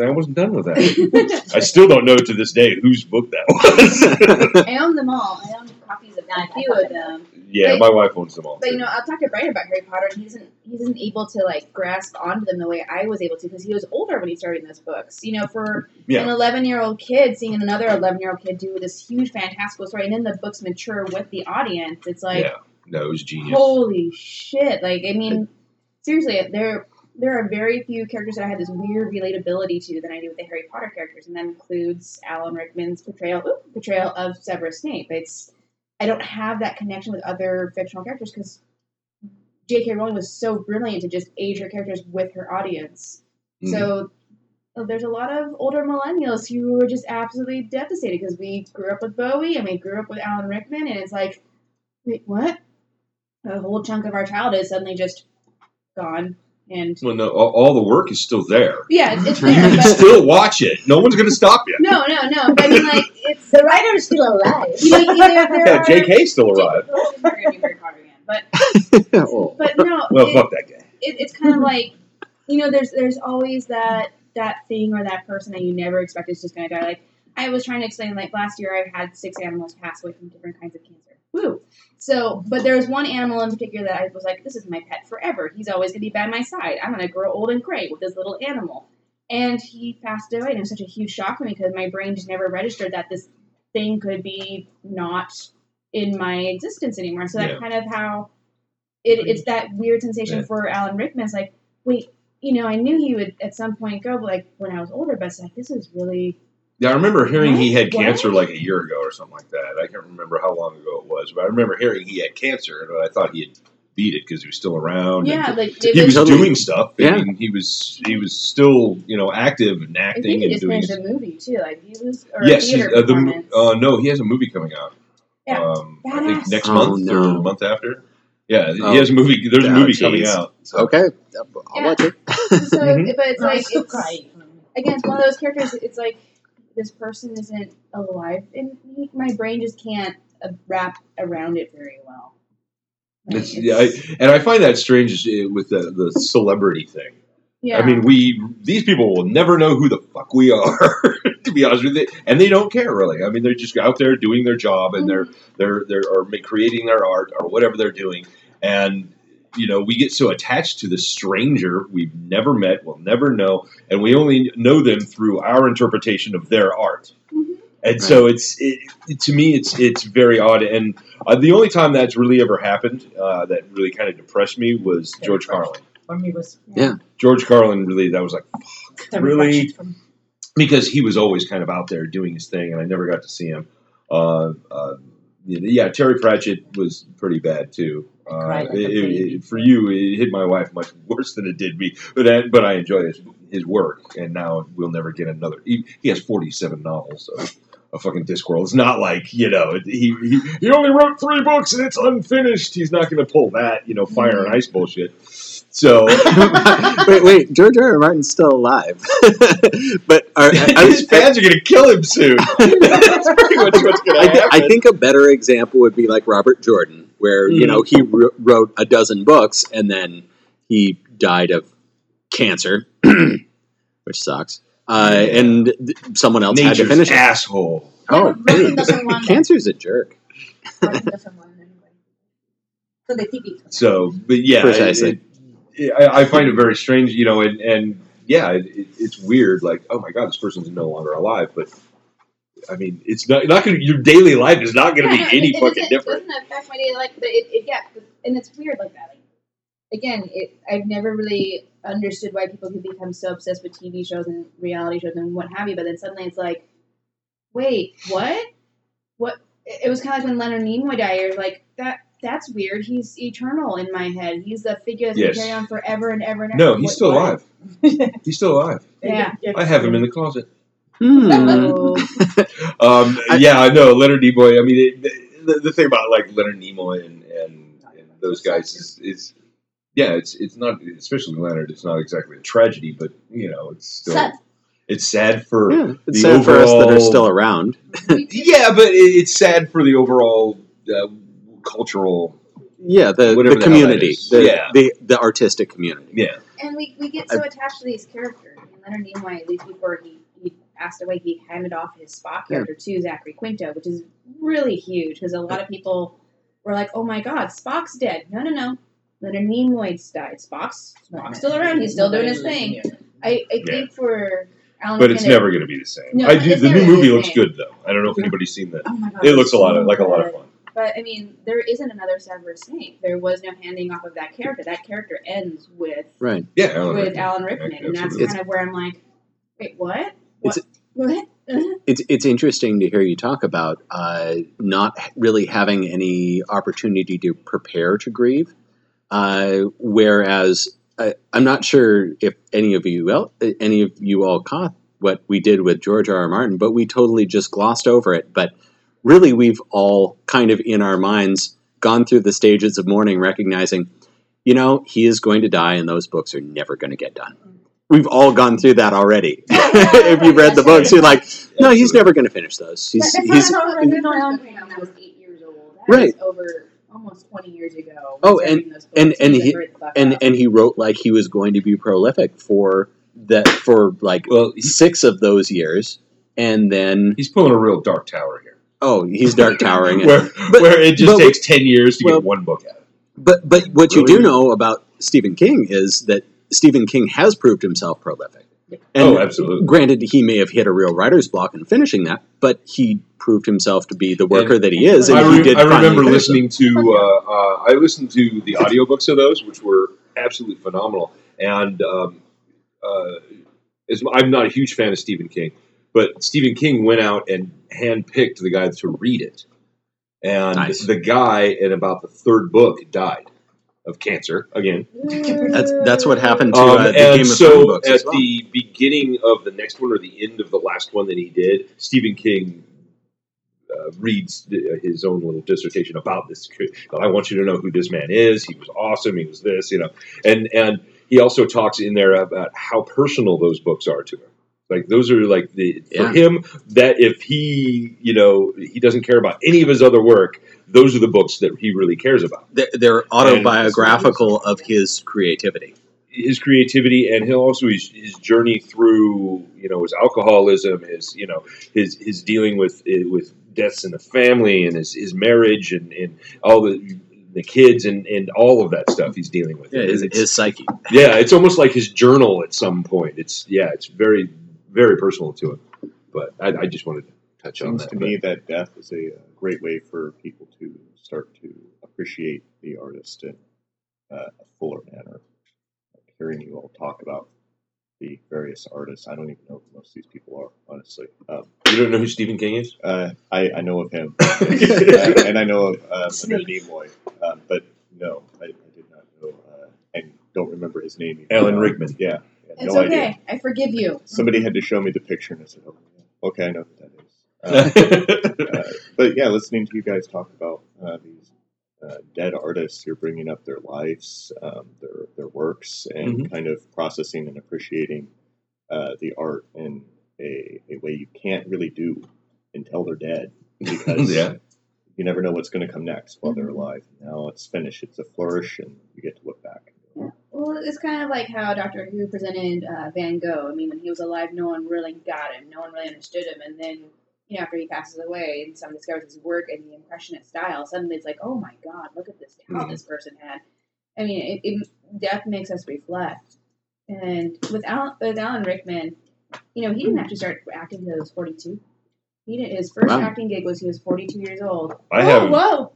Speaker 1: I wasn't done with that. [laughs] I still don't know to this day whose book that was. [laughs]
Speaker 2: I own them all. I own copies of a few of them.
Speaker 1: yeah, my wife owns them all.
Speaker 2: But you know, I'll talk to Brian about Harry Potter, and he isn't he isn't able to like grasp onto them the way I was able to because he was older when he started those books. You know, for an eleven year old kid seeing another eleven year old kid do this huge fantastical story, and then the books mature with the audience. It's like
Speaker 1: yeah, no, it was genius.
Speaker 2: holy shit! Like I mean, seriously, there there are very few characters that I had this weird relatability to than I do with the Harry Potter characters, and that includes Alan Rickman's portrayal ooh, portrayal of Severus Snape. It's I don't have that connection with other fictional characters because J.K. Rowling was so brilliant to just age her characters with her audience.
Speaker 1: Mhm.
Speaker 2: So uh, there's a lot of older millennials who were just absolutely devastated because we grew up with Bowie and we grew up with Alan Rickman, and it's like, wait, what? A whole chunk of our childhood is suddenly just gone. And
Speaker 1: well, no, all, all the work is still there.
Speaker 2: yeah, it's, [laughs] it's
Speaker 1: You can still watch it. No one's going to stop you.
Speaker 2: no, no, no. But I mean, like, [laughs] it's
Speaker 4: The writer is still alive.
Speaker 2: you know, there, there
Speaker 1: Yeah,
Speaker 2: are,
Speaker 1: J.K.'s still alive.
Speaker 2: Well, she's never gonna be Harry Potter again. But [laughs]
Speaker 3: Oh.
Speaker 2: but no,
Speaker 1: Well,
Speaker 2: it-
Speaker 1: fuck that guy.
Speaker 2: it, it's kind of mm-hmm. like you know there's there's always that that thing or that person that you never expect is just going to die like i was trying to explain like last year i had six animals pass away from different kinds of cancer woo. So, but there was one animal in particular that I was like, this is my pet forever. He's always going to be by my side. I'm going to grow old and gray with this little animal. And he passed away, and it was such a huge shock for me because my brain just never registered that this thing could be not in my existence anymore. So that's
Speaker 1: Yeah.
Speaker 2: kind of how it, it's that weird sensation
Speaker 1: Yeah.
Speaker 2: for Alan Rickman. It's like, wait, you know, I knew he would at some point go, but like when I was older, but it's like, this is really
Speaker 1: Yeah, I remember hearing he had
Speaker 2: What?
Speaker 1: cancer like a year ago or something like that. I can't remember how long ago it was, but I remember hearing he had cancer, and I thought he had beat it because he was still around. and
Speaker 2: yeah, like it
Speaker 1: he was
Speaker 3: Totally.
Speaker 1: doing stuff.
Speaker 3: Yeah.
Speaker 1: I mean, he was he was still you know active and
Speaker 2: I
Speaker 1: acting
Speaker 2: think he
Speaker 1: and
Speaker 2: just
Speaker 1: doing.
Speaker 2: finished
Speaker 1: His,
Speaker 2: a movie too. Like he was or
Speaker 1: yes,
Speaker 2: a
Speaker 1: uh, the, uh, no, he has a movie coming out.
Speaker 2: Yeah.
Speaker 1: Um, I think next
Speaker 3: Oh,
Speaker 1: month or
Speaker 3: no.
Speaker 1: the month after. Yeah,
Speaker 3: Oh.
Speaker 1: he has a movie. There's a movie
Speaker 3: geez.
Speaker 1: coming out. So.
Speaker 3: Okay, I'll
Speaker 2: Yeah.
Speaker 3: watch it.
Speaker 2: so, [laughs] but it's
Speaker 4: No, I
Speaker 2: like
Speaker 4: still
Speaker 2: it's,
Speaker 4: cry.
Speaker 2: again, it's one of those characters. It's like this person isn't alive, and he, my brain just can't uh, wrap around it very well. Like,
Speaker 1: It's, yeah, I, and I find that strange uh, with the, the celebrity thing.
Speaker 2: yeah.
Speaker 1: I mean, we these people will never know who the fuck we are, [laughs] to be honest with you, and they don't care really. I mean, they're just out there doing their job, and they're they're they're or creating their art or whatever they're doing, and you know, we get so attached to the stranger we've never met, we'll never know, and we only know them through our interpretation of their art.
Speaker 2: Mhm.
Speaker 1: And so it's it, it- to me it's it's very odd, and uh, the only time that's really ever happened uh, that really kind of depressed me was George Carlin.
Speaker 4: For me, was
Speaker 3: Yeah.
Speaker 1: George Carlin really that was like
Speaker 4: the
Speaker 1: Really?
Speaker 4: from
Speaker 1: because he was always kind of out there doing his thing, and I never got to see him. Uh, uh, yeah, Terry Pratchett was pretty bad too. Uh,
Speaker 4: cried like a
Speaker 1: it- it- for you, it hit my wife much worse than it did me, but I, but I enjoy his, his work, and now we'll never get another. He, he has forty seven novels. of, A fucking Discworld. It's not like you know he, he he only wrote three books and it's unfinished. He's not going to pull that you know fire and ice bullshit. So [laughs]
Speaker 3: wait, wait, George R. R. Martin's still alive, [laughs] but are, I,
Speaker 1: his fans are going to kill him soon. [laughs] That's pretty much what's going
Speaker 3: I,
Speaker 1: to happen.
Speaker 3: I think a better example would be like Robert Jordan, where you
Speaker 1: Mhm.
Speaker 3: know he wr- wrote a dozen books and then he died of cancer, [clears throat] which sucks. Uh,
Speaker 1: Yeah.
Speaker 3: And th- someone else had to
Speaker 1: Nature's
Speaker 3: finish it.
Speaker 1: asshole.
Speaker 3: Oh,
Speaker 4: Martin
Speaker 3: dude,
Speaker 4: doesn't want that.
Speaker 3: cancer's a jerk.
Speaker 4: Martin doesn't want it anyway. So they think it's
Speaker 1: So, but yeah,
Speaker 3: Precisely.
Speaker 1: it- it- I, I find it very strange, you know, and, and yeah, it, it, it's weird. Like, oh my god, this person's no longer alive. But I mean, it's not not going. to Your daily life is not going to
Speaker 2: Yeah,
Speaker 1: be any
Speaker 2: it, it
Speaker 1: fucking different.
Speaker 2: doesn't affect my daily life, but it, it yeah, and it's weird like that. Like, again, it I've never really understood why people can become so obsessed with TV shows and reality shows and what have you, but then suddenly it's like, wait, what? What? It it was kind of like when Leonard Nimoy died. You're like that. That's weird. He's eternal in my head. He's the figure that's
Speaker 1: Yes.
Speaker 2: gonna carry on forever and ever and ever.
Speaker 1: No, he's
Speaker 2: What-
Speaker 1: still
Speaker 2: what?
Speaker 1: alive. He's still alive. [laughs]
Speaker 2: Yeah.
Speaker 1: I have him in the closet.
Speaker 3: Hmm. [laughs]
Speaker 1: Um, yeah, I know Leonard Nimoy. I mean, it, the, the thing about like Leonard Nimoy and, and, and those guys is, is, yeah, it's it's not especially Leonard. It's not exactly a tragedy, but you know, it's still
Speaker 4: Sad.
Speaker 1: it's sad for
Speaker 3: Yeah, it's
Speaker 1: The
Speaker 3: sad for us that are still around. [laughs]
Speaker 1: yeah, but it, it's sad for the overall uh, cultural.
Speaker 3: Yeah, the,
Speaker 1: Whatever
Speaker 3: the
Speaker 1: the hell that
Speaker 3: community,
Speaker 1: is.
Speaker 3: the,
Speaker 1: Yeah.
Speaker 3: the the artistic community.
Speaker 1: Yeah,
Speaker 2: and we, we get so attached to these characters. I mean, Leonard Nimoy, at least before he, he passed away, he handed off his Spock
Speaker 3: Yeah.
Speaker 2: character to Zachary Quinto, which is really huge because a lot of people were like, "Oh my God, Spock's dead." No, no, no. Leonard Nimoy's died. Spock's Spock's still around. He's still doing his thing. I, I think for Alan
Speaker 1: but it's never going to be the same.
Speaker 2: No,
Speaker 1: I do. The new movie
Speaker 2: the
Speaker 1: looks good though. I don't know if anybody's seen that.
Speaker 2: Oh my God,
Speaker 1: It
Speaker 2: it's
Speaker 1: looks a lot of like a lot of fun.
Speaker 2: But I mean, there isn't another Severus Snape. There was no handing off of that character. That character ends with
Speaker 3: Right.
Speaker 1: Yeah, Alan
Speaker 2: with
Speaker 1: Rickman.
Speaker 2: Alan Rickman, and that's
Speaker 1: Absolutely.
Speaker 2: kind of where I'm like, wait, what?
Speaker 3: It's-
Speaker 2: What? What? [laughs]
Speaker 3: It's it's interesting to hear you talk about uh, not really having any opportunity to prepare to grieve, uh, whereas I, I'm not sure if any of you well, any of you all caught what we did with George R. R. Martin, but we totally just glossed over it. But really, we've all kind of in our minds gone through the stages of mourning, recognizing, you know, he is going to die, and those books are never going to get done. We've all gone through that already. [laughs] if you've read the books, you're like, no, he's never going to finish those. He's,
Speaker 2: That's
Speaker 3: he's
Speaker 2: when I was eight years old.
Speaker 3: Right.
Speaker 2: over almost twenty years ago.
Speaker 3: Oh,
Speaker 2: when I was
Speaker 3: and- and- and he-
Speaker 2: hurried the fuck
Speaker 3: and and he wrote like he was going to be prolific for that for like
Speaker 1: Well,
Speaker 3: six of those years, and then
Speaker 1: he's pulling a real Dark Tower here.
Speaker 3: Oh, he's dark towering it. [laughs]
Speaker 1: where
Speaker 3: But-
Speaker 1: where it just takes ten years to
Speaker 3: well-
Speaker 1: get one book out.
Speaker 3: But but what you do know about Stephen King is that Stephen King has proved himself prolific. And
Speaker 1: oh, absolutely.
Speaker 3: Granted, he may have hit a real writer's block in finishing that, but he proved himself to be the worker that he is, and
Speaker 1: I, re-
Speaker 3: did.
Speaker 1: I remember
Speaker 3: finish them.
Speaker 1: listening to. Uh, uh, I listened to the audiobooks of those, which were absolutely phenomenal. And um, uh, as, I'm not a huge fan of Stephen King, but Stephen King went out and handpicked the guy to read it, and
Speaker 3: Nice.
Speaker 1: the guy in about the third book died of cancer again.
Speaker 3: That's that's what happened to
Speaker 1: Um,
Speaker 3: uh, the Game of Thrones
Speaker 1: so
Speaker 3: books
Speaker 1: at
Speaker 3: as well.
Speaker 1: the beginning of the next one or the end of the last one that he did, Stephen King uh, reads his own little dissertation about this. I want you to know who this man is. He was awesome. He was this, you know, and and he also talks in there about how personal those books are to him. Like those are like the
Speaker 3: Yeah.
Speaker 1: for him that if he you know he doesn't care about any of his other work, those are the books that he really cares about.
Speaker 3: They're, they're autobiographical of his creativity.
Speaker 1: his creativity and he'll also his, his journey through you know his alcoholism his you know his his dealing with eh, with deaths in the family and his, his marriage and, and all the the kids and, and all of that stuff he's dealing with
Speaker 3: Yeah, his, his psyche.
Speaker 1: yeah it's almost like his journal at some point it's yeah it's very very personal to him but I, I just wanted to touch on that.
Speaker 5: seems
Speaker 1: that
Speaker 5: to me that death is a uh, great way for people to start to appreciate the artist in uh, a fuller manner. Like hearing you all talk about the various artists, I don't even know who most of these people are, honestly. Um,
Speaker 1: you don't know who Stephen King is
Speaker 5: uh, I, I know of him, [laughs] uh, and I know of um, Leonard Nimoy, um, but no, I, I did not know, uh, and don't remember his name. Either.
Speaker 1: Alan Rickman.
Speaker 5: Yeah, yeah,
Speaker 2: It's
Speaker 5: no
Speaker 2: okay.
Speaker 5: idea.
Speaker 2: I forgive you.
Speaker 5: Somebody had to show me the picture, and I said, "Oh, okay, I know who that is." Uh, [laughs] uh, but yeah, listening to you guys talk about uh, these uh, dead artists, you're bringing up their lives, um, their their works, and
Speaker 1: Mm-hmm.
Speaker 5: kind of processing and appreciating uh, the art in a, a way you can't really do until they're dead, [laughs] because
Speaker 1: Yeah.
Speaker 5: you never know what's going to come next while they're
Speaker 2: Mhm.
Speaker 5: alive. Now it's finished; it's a flourish, and you get to look back.
Speaker 2: Well, it's kind of like how Doctor Who presented uh, Van Gogh. I mean, when he was alive, no one really got him. No one really understood him. And then, you know, after he passes away and someone discovers his work and the impressionist style, suddenly it's like, oh my God, look at this talent this person had. I mean, it, it, death makes us reflect. And with Alan, with Alan Rickman, you know, he didn't actually start acting until he was 42. He did, his first
Speaker 3: Wow.
Speaker 2: acting gig was he was 42 years old.
Speaker 1: I have
Speaker 2: Whoa!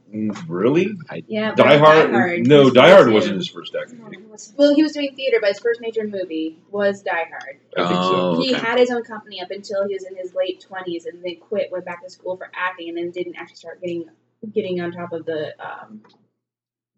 Speaker 1: really
Speaker 2: Yeah, but
Speaker 1: Die Hard.
Speaker 2: Hard
Speaker 1: No, Die Hard wasn't his first acting.
Speaker 4: No,
Speaker 1: gig.
Speaker 2: Well, he was doing theater, but his first major movie was Die Hard.
Speaker 1: I think so.
Speaker 3: Oh,
Speaker 2: He
Speaker 3: okay.
Speaker 2: had his own company up until he was in his late twenties, and then quit, went back to school for acting, and then didn't actually start getting getting on top of the um,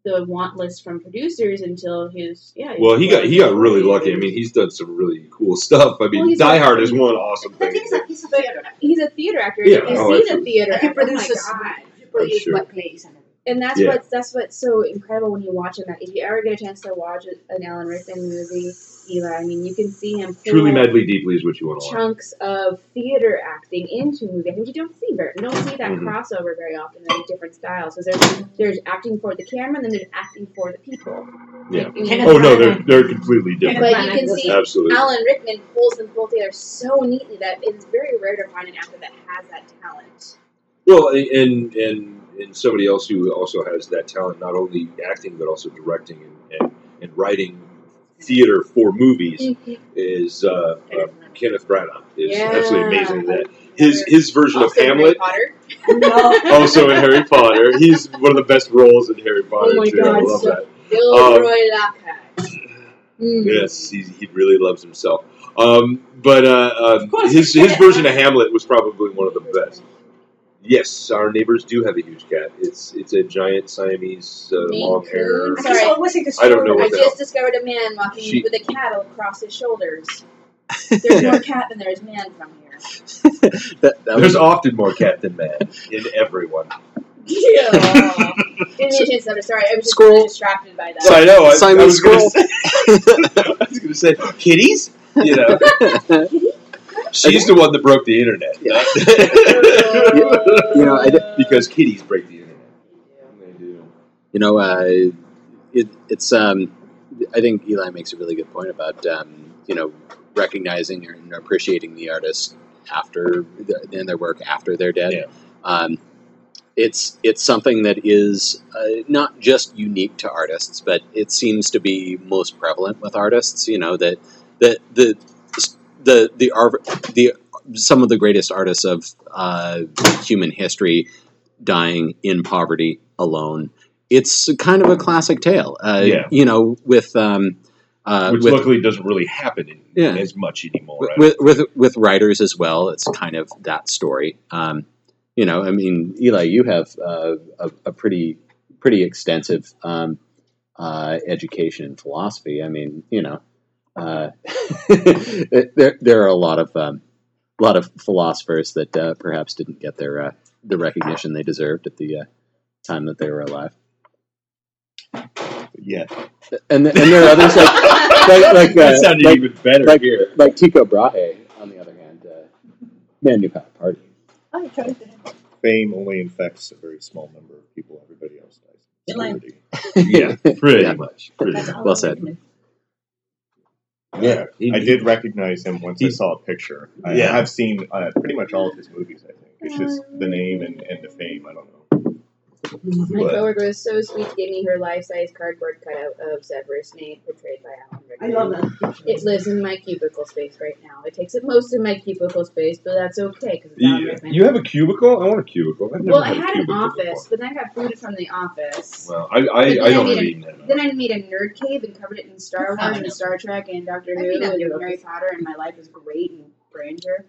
Speaker 2: the want list from producers until his yeah.
Speaker 1: Well, he got he got really lucky. I mean, he's done some really cool stuff. I mean,
Speaker 2: Well,
Speaker 1: Die
Speaker 2: a-
Speaker 1: Hard is one awesome thing.
Speaker 4: he's a, he's a theater actor.
Speaker 2: he's a theater actor.
Speaker 1: Yeah,
Speaker 2: he's
Speaker 1: oh,
Speaker 2: seen a theater.
Speaker 4: He
Speaker 2: actor. Oh my
Speaker 4: produces,
Speaker 2: God.
Speaker 4: he produces
Speaker 1: sure.
Speaker 4: what plays and everything.
Speaker 2: And that's
Speaker 1: Yeah.
Speaker 2: what's that's what's so incredible when you watch him. That if you ever get a chance to watch an Alan Rickman movie, Eli, I mean, you can see him
Speaker 1: Truly, madly, deeply is what you want to watch.
Speaker 2: chunks of theater acting into movie. I think you don't see very, you don't see that
Speaker 1: Mhm.
Speaker 2: crossover very often in different styles. So there's there's acting for the camera, and then there's acting for the people.
Speaker 1: Yeah.
Speaker 2: I mean,
Speaker 1: Oh no, they're they're completely different.
Speaker 2: but you can see
Speaker 1: Absolutely.
Speaker 2: Alan Rickman pulls them both together so neatly that it's very rare to find an actor that has that talent.
Speaker 1: Well, and and and somebody else who also has that talent, not only acting but also directing and and, and writing theater for movies, is uh, uh, Kenneth Branagh. Is
Speaker 2: Yeah.
Speaker 1: absolutely amazing. That his his version
Speaker 2: Also
Speaker 1: of Hamlet.
Speaker 4: No. [laughs]
Speaker 1: Also in Harry Potter, he's one of the best roles in Harry Potter
Speaker 2: Oh my
Speaker 1: too. I
Speaker 2: God,
Speaker 1: love
Speaker 2: so-
Speaker 1: that.
Speaker 2: Gilroy
Speaker 1: Um,
Speaker 2: Mm.
Speaker 1: Yes, he, he really loves himself. Um, but uh, uh, his his version of Hamlet was probably one of the best. Yes, our neighbors do have a huge cat. It's it's a giant Siamese uh,
Speaker 2: Maine
Speaker 1: long hair.
Speaker 2: Coon?
Speaker 4: I
Speaker 2: Sorry.
Speaker 4: just always think the
Speaker 1: I don't know
Speaker 4: story-
Speaker 2: I
Speaker 1: what the
Speaker 2: just discovered a man walking
Speaker 1: She-
Speaker 2: with a cattle across his shoulders. [laughs] There's more cat than there is man from here. [laughs]
Speaker 3: that, that
Speaker 1: There's
Speaker 3: was,
Speaker 1: often more cat than man in everyone.
Speaker 2: Yeah. Didn't need a chance sorry, I was just
Speaker 3: Squirrel.
Speaker 2: really distracted by that.
Speaker 1: So I know. I, I
Speaker 3: Simon
Speaker 1: was Gonna say. [laughs] I was going to say kitties. You know, she's the one that broke the internet. [laughs]
Speaker 3: You know, I d-
Speaker 1: because kitties break the internet. They do.
Speaker 3: you know, uh, it, it's. Um, I think Eli makes a really good point about um, you know recognizing and appreciating the artist after the, and their work after they're dead.
Speaker 1: Yeah.
Speaker 3: Um, it's it's something that is uh, not just unique to artists, but it seems to be most prevalent with artists. You know that that the the the the some of the greatest artists of uh, human history dying in poverty alone. It's kind of a classic tale. Uh,
Speaker 1: Yeah.
Speaker 3: You know, with um, uh,
Speaker 1: Which
Speaker 3: with,
Speaker 1: luckily doesn't really happen in,
Speaker 3: Yeah.
Speaker 1: as much anymore.
Speaker 3: with, with with with writers as well. It's kind of that story. Um, you know, I mean, Eli, you have uh, a, a pretty pretty extensive um, uh, education in philosophy. I mean, you know, uh, [laughs] there there are a lot of um, a lot of philosophers that uh, perhaps didn't get their uh, the recognition they deserved at the uh, time that they were alive.
Speaker 5: Yeah,
Speaker 3: And, th- and there are others like [laughs] like like,
Speaker 1: that
Speaker 3: uh,
Speaker 1: sounded
Speaker 3: like,
Speaker 1: even better
Speaker 3: like-
Speaker 1: here.
Speaker 3: like Tycho Brahe. On the other hand, uh, man knew how to party.
Speaker 4: I tried to.
Speaker 5: fame only infects a very small number of people. Everybody else dies.
Speaker 4: In line.
Speaker 5: Obscurity.
Speaker 1: Yeah, pretty
Speaker 3: Yeah.
Speaker 1: much. Pretty much.
Speaker 3: Well
Speaker 4: I
Speaker 3: said.
Speaker 1: Yeah, he-
Speaker 5: I did recognize him once I saw a picture. I
Speaker 1: Yeah.
Speaker 5: have seen uh, pretty much all of his movies. I think it's just the name and, and the fame. I don't know. Mm-hmm.
Speaker 2: My
Speaker 1: But-
Speaker 2: coworker was so sweet, gave me her life-size cardboard cutout of Severus Snape, portrayed by Alan
Speaker 4: I
Speaker 2: Rickman.
Speaker 4: love that.
Speaker 2: It lives in my cubicle space right now. It takes up most of my cubicle space, but that's okay because it's Alan
Speaker 1: You,
Speaker 2: Rickman.
Speaker 1: you have a cubicle? I want a cubicle. I've never
Speaker 2: well, I
Speaker 1: had a
Speaker 2: had an office,
Speaker 1: before.
Speaker 2: but then I got booted from the office.
Speaker 1: Well, I, I, I
Speaker 2: then
Speaker 1: don't
Speaker 2: I
Speaker 1: have
Speaker 2: need a-
Speaker 1: eaten that.
Speaker 2: Then I made a nerd cave and covered it in Star Wars and Star Trek and Doctor Who and Harry Potter, and my life is great and grandeur.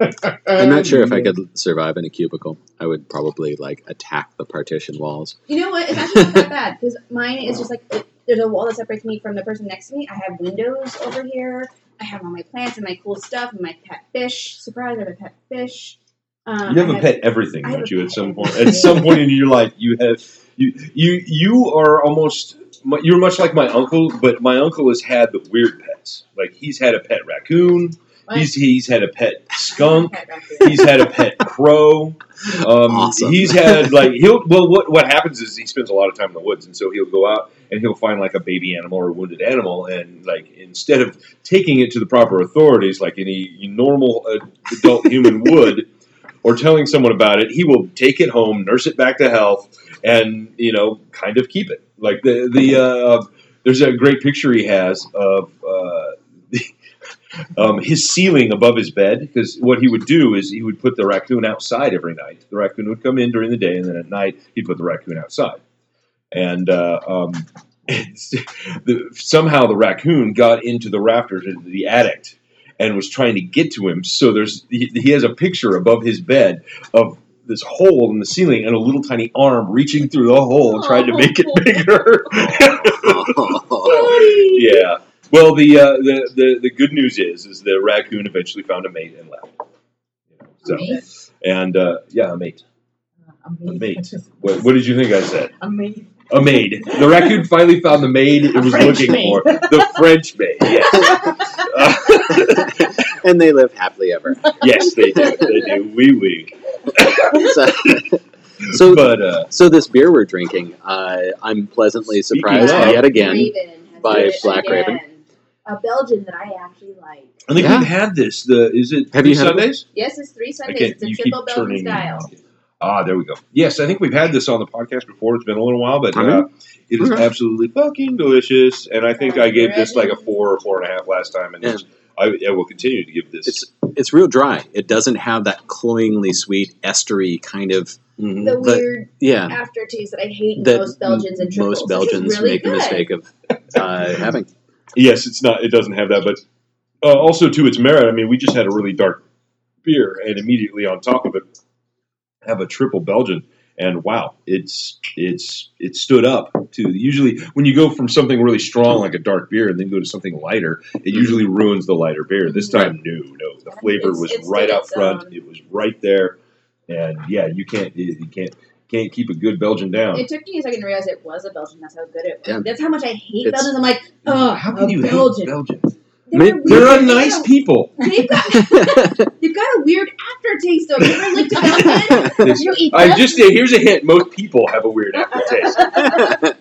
Speaker 3: I'm not sure if I [laughs] could survive in a cubicle. I would probably like attack the partition walls.
Speaker 2: You know what? It's actually not that bad because mine is just like it, there's a wall that separates me from the person next to me. I have windows over here. I have all my plants and my cool stuff and my pet fish. Surprise! I have a pet fish. Um,
Speaker 1: You have
Speaker 2: I
Speaker 1: a pet everything,
Speaker 2: I
Speaker 1: don't
Speaker 2: a
Speaker 1: you?
Speaker 2: pet
Speaker 1: At some point,
Speaker 2: everything.
Speaker 1: at some point in your life, you have you you you are almost you're much like my uncle, but my uncle has had the weird pets. Like he's had a pet raccoon.
Speaker 2: What?
Speaker 1: He's he's had a pet [laughs] skunk. He's had a pet [laughs] crow. Um,
Speaker 3: Awesome.
Speaker 1: He's had like he'll well what what happens is he spends a lot of time in the woods, and so he'll go out and he'll find like a baby animal or a wounded animal, and like instead of taking it to the proper authorities like any normal uh, adult [laughs] human would, or telling someone about it, he will take it home, nurse it back to health, and you know kind of keep it. Like the the uh, there's a great picture he has of. Uh, um, his ceiling above his bed because what he would do is he would put the raccoon outside every night. The raccoon would come in during the day, and then at night he'd put the raccoon outside. And uh, um, [laughs] it's, the, somehow the raccoon got into the rafters into the attic and was trying to get to him. So there's he, he has a picture above his bed of this hole in the ceiling and a little tiny arm reaching through the hole trying to make it [laughs] bigger. [laughs] yeah. Well, the, uh, the the the good news is is the raccoon eventually found a mate and left. You know, so and uh, yeah, a mate. A
Speaker 4: Amazing.
Speaker 1: mate. What, what did you think I said?
Speaker 4: Amazing.
Speaker 1: A maid. The raccoon finally found the maid it was
Speaker 4: French
Speaker 1: looking
Speaker 4: maid.
Speaker 1: for. The French maid. Yes. Uh, [laughs]
Speaker 3: and they live happily ever.
Speaker 1: yes, they do. They do. Wee wee.
Speaker 3: So, [laughs] so,
Speaker 1: but uh,
Speaker 3: so this beer we're drinking, uh, I'm pleasantly surprised
Speaker 1: of-
Speaker 3: yet again. By Black
Speaker 2: again.
Speaker 3: Raven.
Speaker 2: A Belgian that I actually like.
Speaker 1: I think
Speaker 3: Yeah.
Speaker 1: we've had this. The is it
Speaker 3: Have
Speaker 1: three
Speaker 3: you had it?
Speaker 2: Yes, it's three
Speaker 1: I
Speaker 2: Sundays.
Speaker 1: can't.
Speaker 2: It's a triple Belgian
Speaker 1: turning.
Speaker 2: style.
Speaker 1: Ah, there we go. Yes, I think we've had this on the podcast before. It's been a little while, but uh,
Speaker 3: Mhm.
Speaker 1: it is
Speaker 3: Okay.
Speaker 1: absolutely fucking delicious. And I think I gave this like a four or four and a half last time, and
Speaker 3: Yeah.
Speaker 1: I, I will continue to give this.
Speaker 3: It's it's real dry. It doesn't have that cloyingly sweet, estery kind of
Speaker 1: Mhm.
Speaker 2: The
Speaker 3: But-
Speaker 2: weird
Speaker 3: yeah.
Speaker 2: aftertaste that I hate
Speaker 3: That
Speaker 2: most Belgians and triples.
Speaker 3: most Belgians
Speaker 2: really
Speaker 3: make the
Speaker 2: good.
Speaker 3: mistake of uh, having.
Speaker 1: Yes, it's not. It doesn't have that, but uh, also to its merit. I mean, we just had a really dark beer, and immediately on top of it, have a triple Belgian, and wow, it's it's it stood up to usually when you go from something really strong like a dark beer and then go to something lighter, it usually ruins the lighter beer. This time, no, no, the flavor was right out front. It was right there, and yeah, you can't you can't can't keep a good Belgian down.
Speaker 2: It took me a second to realize it was a Belgian. That's how good it was.
Speaker 3: Yeah.
Speaker 2: That's how much I hate
Speaker 3: It's-
Speaker 2: Belgians. I'm like, oh,
Speaker 1: How can
Speaker 2: a
Speaker 1: you
Speaker 2: Belgian.
Speaker 1: hate Belgian?
Speaker 2: They're,
Speaker 3: May-
Speaker 2: weird.
Speaker 1: They're a
Speaker 2: They've
Speaker 1: nice
Speaker 2: got-
Speaker 1: people. [laughs]
Speaker 2: They've got, [laughs] they've got a weird aftertaste though. You ever licked a [laughs] Belgian?
Speaker 1: I
Speaker 2: them?
Speaker 1: just here's a hint. Most people have a weird aftertaste.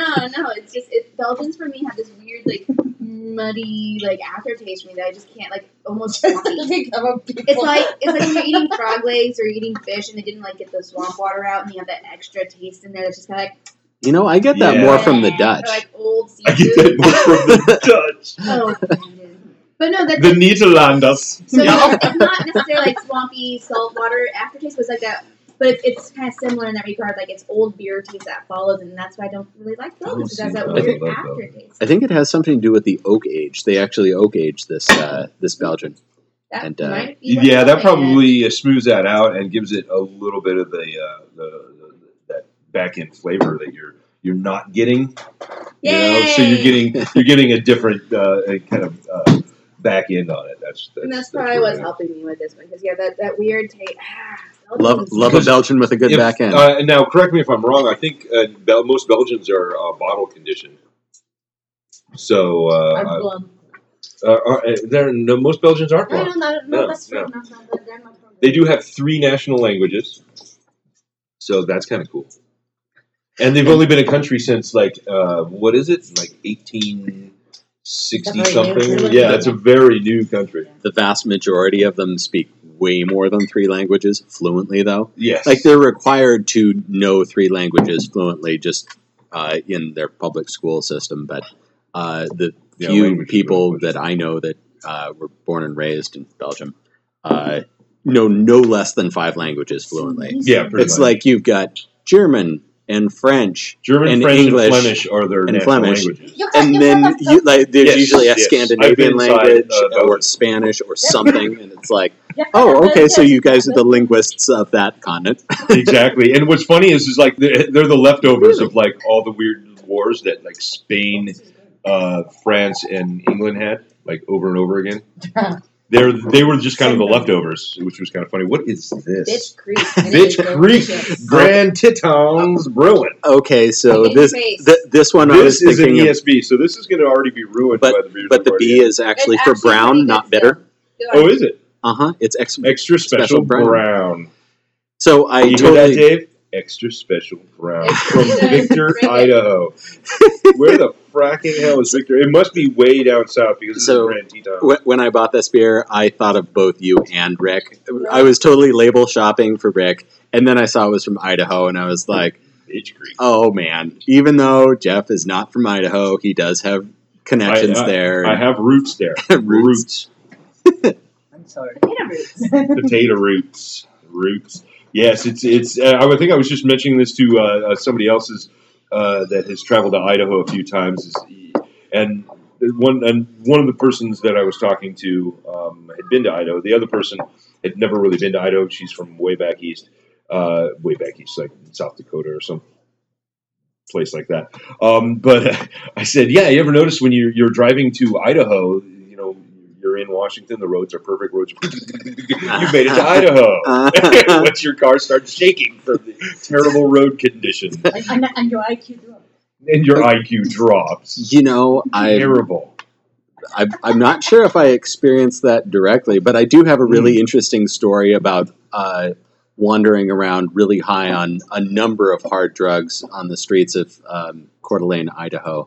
Speaker 2: No, no, it's just it, Belgians for me have this weird like muddy like aftertaste for me that I just can't like almost [laughs] swampy.
Speaker 4: Think of a people.
Speaker 2: It's like it's like when you're eating [laughs] frog legs or eating fish and they didn't like get the swamp water out and you have that extra taste in there that's just kind of like
Speaker 3: You know, I get that
Speaker 1: Yeah.
Speaker 3: more from the
Speaker 2: or
Speaker 3: Dutch.
Speaker 2: like old
Speaker 1: I get that more from the [laughs] Dutch.
Speaker 2: oh, but no, that's
Speaker 1: The Nederlanders.
Speaker 2: so
Speaker 1: Yeah.
Speaker 2: it's not necessarily like swampy saltwater aftertaste, but it's like that. But it's, it's kind of similar in that regard. Like it's old beer taste that follows, and that's why I don't really like those it has that
Speaker 1: see, I
Speaker 2: weird
Speaker 1: love those.
Speaker 2: aftertaste.
Speaker 3: I think it has something to do with the oak age. They actually oak age this uh, this Belgian.
Speaker 2: That
Speaker 3: And, uh,
Speaker 2: might be what
Speaker 1: Yeah, that
Speaker 2: it is.
Speaker 1: probably uh, smooths that out and gives it a little bit of the, uh, the, the that back end flavor that you're you're not getting. You know, so you're
Speaker 2: Yay!
Speaker 1: getting [laughs] you're getting a different uh, a kind of uh, back end on it. That's that's,
Speaker 2: and that's probably what's helping me with this one because yeah, that, that weird taste. Ah,
Speaker 3: Love love a Belgian with a good
Speaker 1: If-
Speaker 3: back end.
Speaker 1: Uh, now, correct me if I'm wrong. I think uh, Bel- most Belgians are uh, bottle conditioned. So
Speaker 4: I'm
Speaker 1: uh, uh, are, uh, there no, most Belgians aren't
Speaker 2: No, no,
Speaker 1: wrong.
Speaker 2: no, no,
Speaker 1: They do have three national languages, so that's kind of cool. And they've only been a country since like uh, what is it, like eighteen sixty
Speaker 4: That's very
Speaker 1: something? Yeah, it's a very new country.
Speaker 3: the vast majority of them speak way more than three languages fluently, though.
Speaker 1: Yes,
Speaker 3: Like they're required to know three languages fluently just uh, in their public school system. But uh, the
Speaker 1: Yeah,
Speaker 3: few people that I know that uh, were born and raised in Belgium uh, know no less than five languages fluently.
Speaker 1: yeah, pretty
Speaker 3: It's
Speaker 1: much.
Speaker 3: like you've got German and French,
Speaker 1: German,
Speaker 3: and
Speaker 1: French,
Speaker 3: English
Speaker 1: and Flemish are their
Speaker 3: and Flemish.
Speaker 1: languages.
Speaker 4: You got,
Speaker 3: and
Speaker 4: you
Speaker 3: then
Speaker 4: got
Speaker 3: you, like there's
Speaker 1: Yes,
Speaker 3: usually a
Speaker 1: yes. I've
Speaker 3: Scandinavian
Speaker 1: been inside,
Speaker 3: language
Speaker 1: uh,
Speaker 3: or
Speaker 1: Belgium.
Speaker 3: Spanish or something, and it's like, [laughs]
Speaker 4: Yeah,
Speaker 3: oh,
Speaker 4: but
Speaker 3: okay, so you guys are the linguists of that continent. [laughs]
Speaker 1: exactly. And what's funny is, is like they're, they're the leftovers of like all the weird wars that like Spain, uh, France, and England had like over and over again. [laughs] They're they were just kind of the leftovers, which was kind of funny. What is this?
Speaker 2: Bitch Creek. [laughs]
Speaker 1: Bitch Creek Grand Tetons Brewing.
Speaker 3: Okay, so
Speaker 2: In
Speaker 3: this
Speaker 2: face.
Speaker 3: th- this one I was
Speaker 1: This is an
Speaker 3: thinking of,
Speaker 1: ESB, so this is going to already be ruined
Speaker 3: But-
Speaker 1: by the beers.
Speaker 3: but the
Speaker 1: I've
Speaker 3: B
Speaker 1: already
Speaker 3: is actually
Speaker 2: It's
Speaker 3: for
Speaker 2: actually pretty
Speaker 3: brown,
Speaker 2: good
Speaker 3: not bitter.
Speaker 2: Go.
Speaker 1: Oh, is it
Speaker 3: Uh huh. It's ex-
Speaker 1: extra special,
Speaker 3: Special brown.
Speaker 1: brown?
Speaker 3: so I
Speaker 1: you hear that,
Speaker 3: totally
Speaker 1: Dave? Extra special brown from. [laughs] Victor, Idaho. Where the fracking hell is Victor? It must be way down south because
Speaker 3: So,
Speaker 1: this is Grand Teton.
Speaker 3: When I bought this beer, I thought of both you and Rick. I was totally label shopping for Rick, and then I saw it was from Idaho, and I was like, "Oh man!" Even though Jeff is not from Idaho, he does have connections
Speaker 1: I- I-
Speaker 3: there.
Speaker 1: I have roots there. [laughs]
Speaker 3: Roots.
Speaker 4: I'm sorry.
Speaker 2: Potato roots. [laughs]
Speaker 1: potato roots. Roots. Yes, it's it's. Uh, I would think I was just mentioning this to uh, uh, somebody else's uh, that has traveled to Idaho a few times, and one and one of the persons that I was talking to um, had been to Idaho. The other person had never really been to Idaho. She's from way back east, uh, way back east, like South Dakota or some place like that. Um, but [laughs] I said, yeah, you ever notice when you're you're driving to Idaho, you're in Washington, the roads are perfect. Roads, are [laughs] you made it to Idaho. [laughs] [laughs] Once your car starts shaking from the terrible road conditions,
Speaker 4: and, and, and your IQ dropped.
Speaker 1: and your IQ drops.
Speaker 3: you know, I
Speaker 1: Terrible.
Speaker 3: I, I'm not sure if I experienced that directly, but I do have a really interesting story about uh, wandering around really high on a number of hard drugs on the streets of um, Coeur d'Alene, Idaho,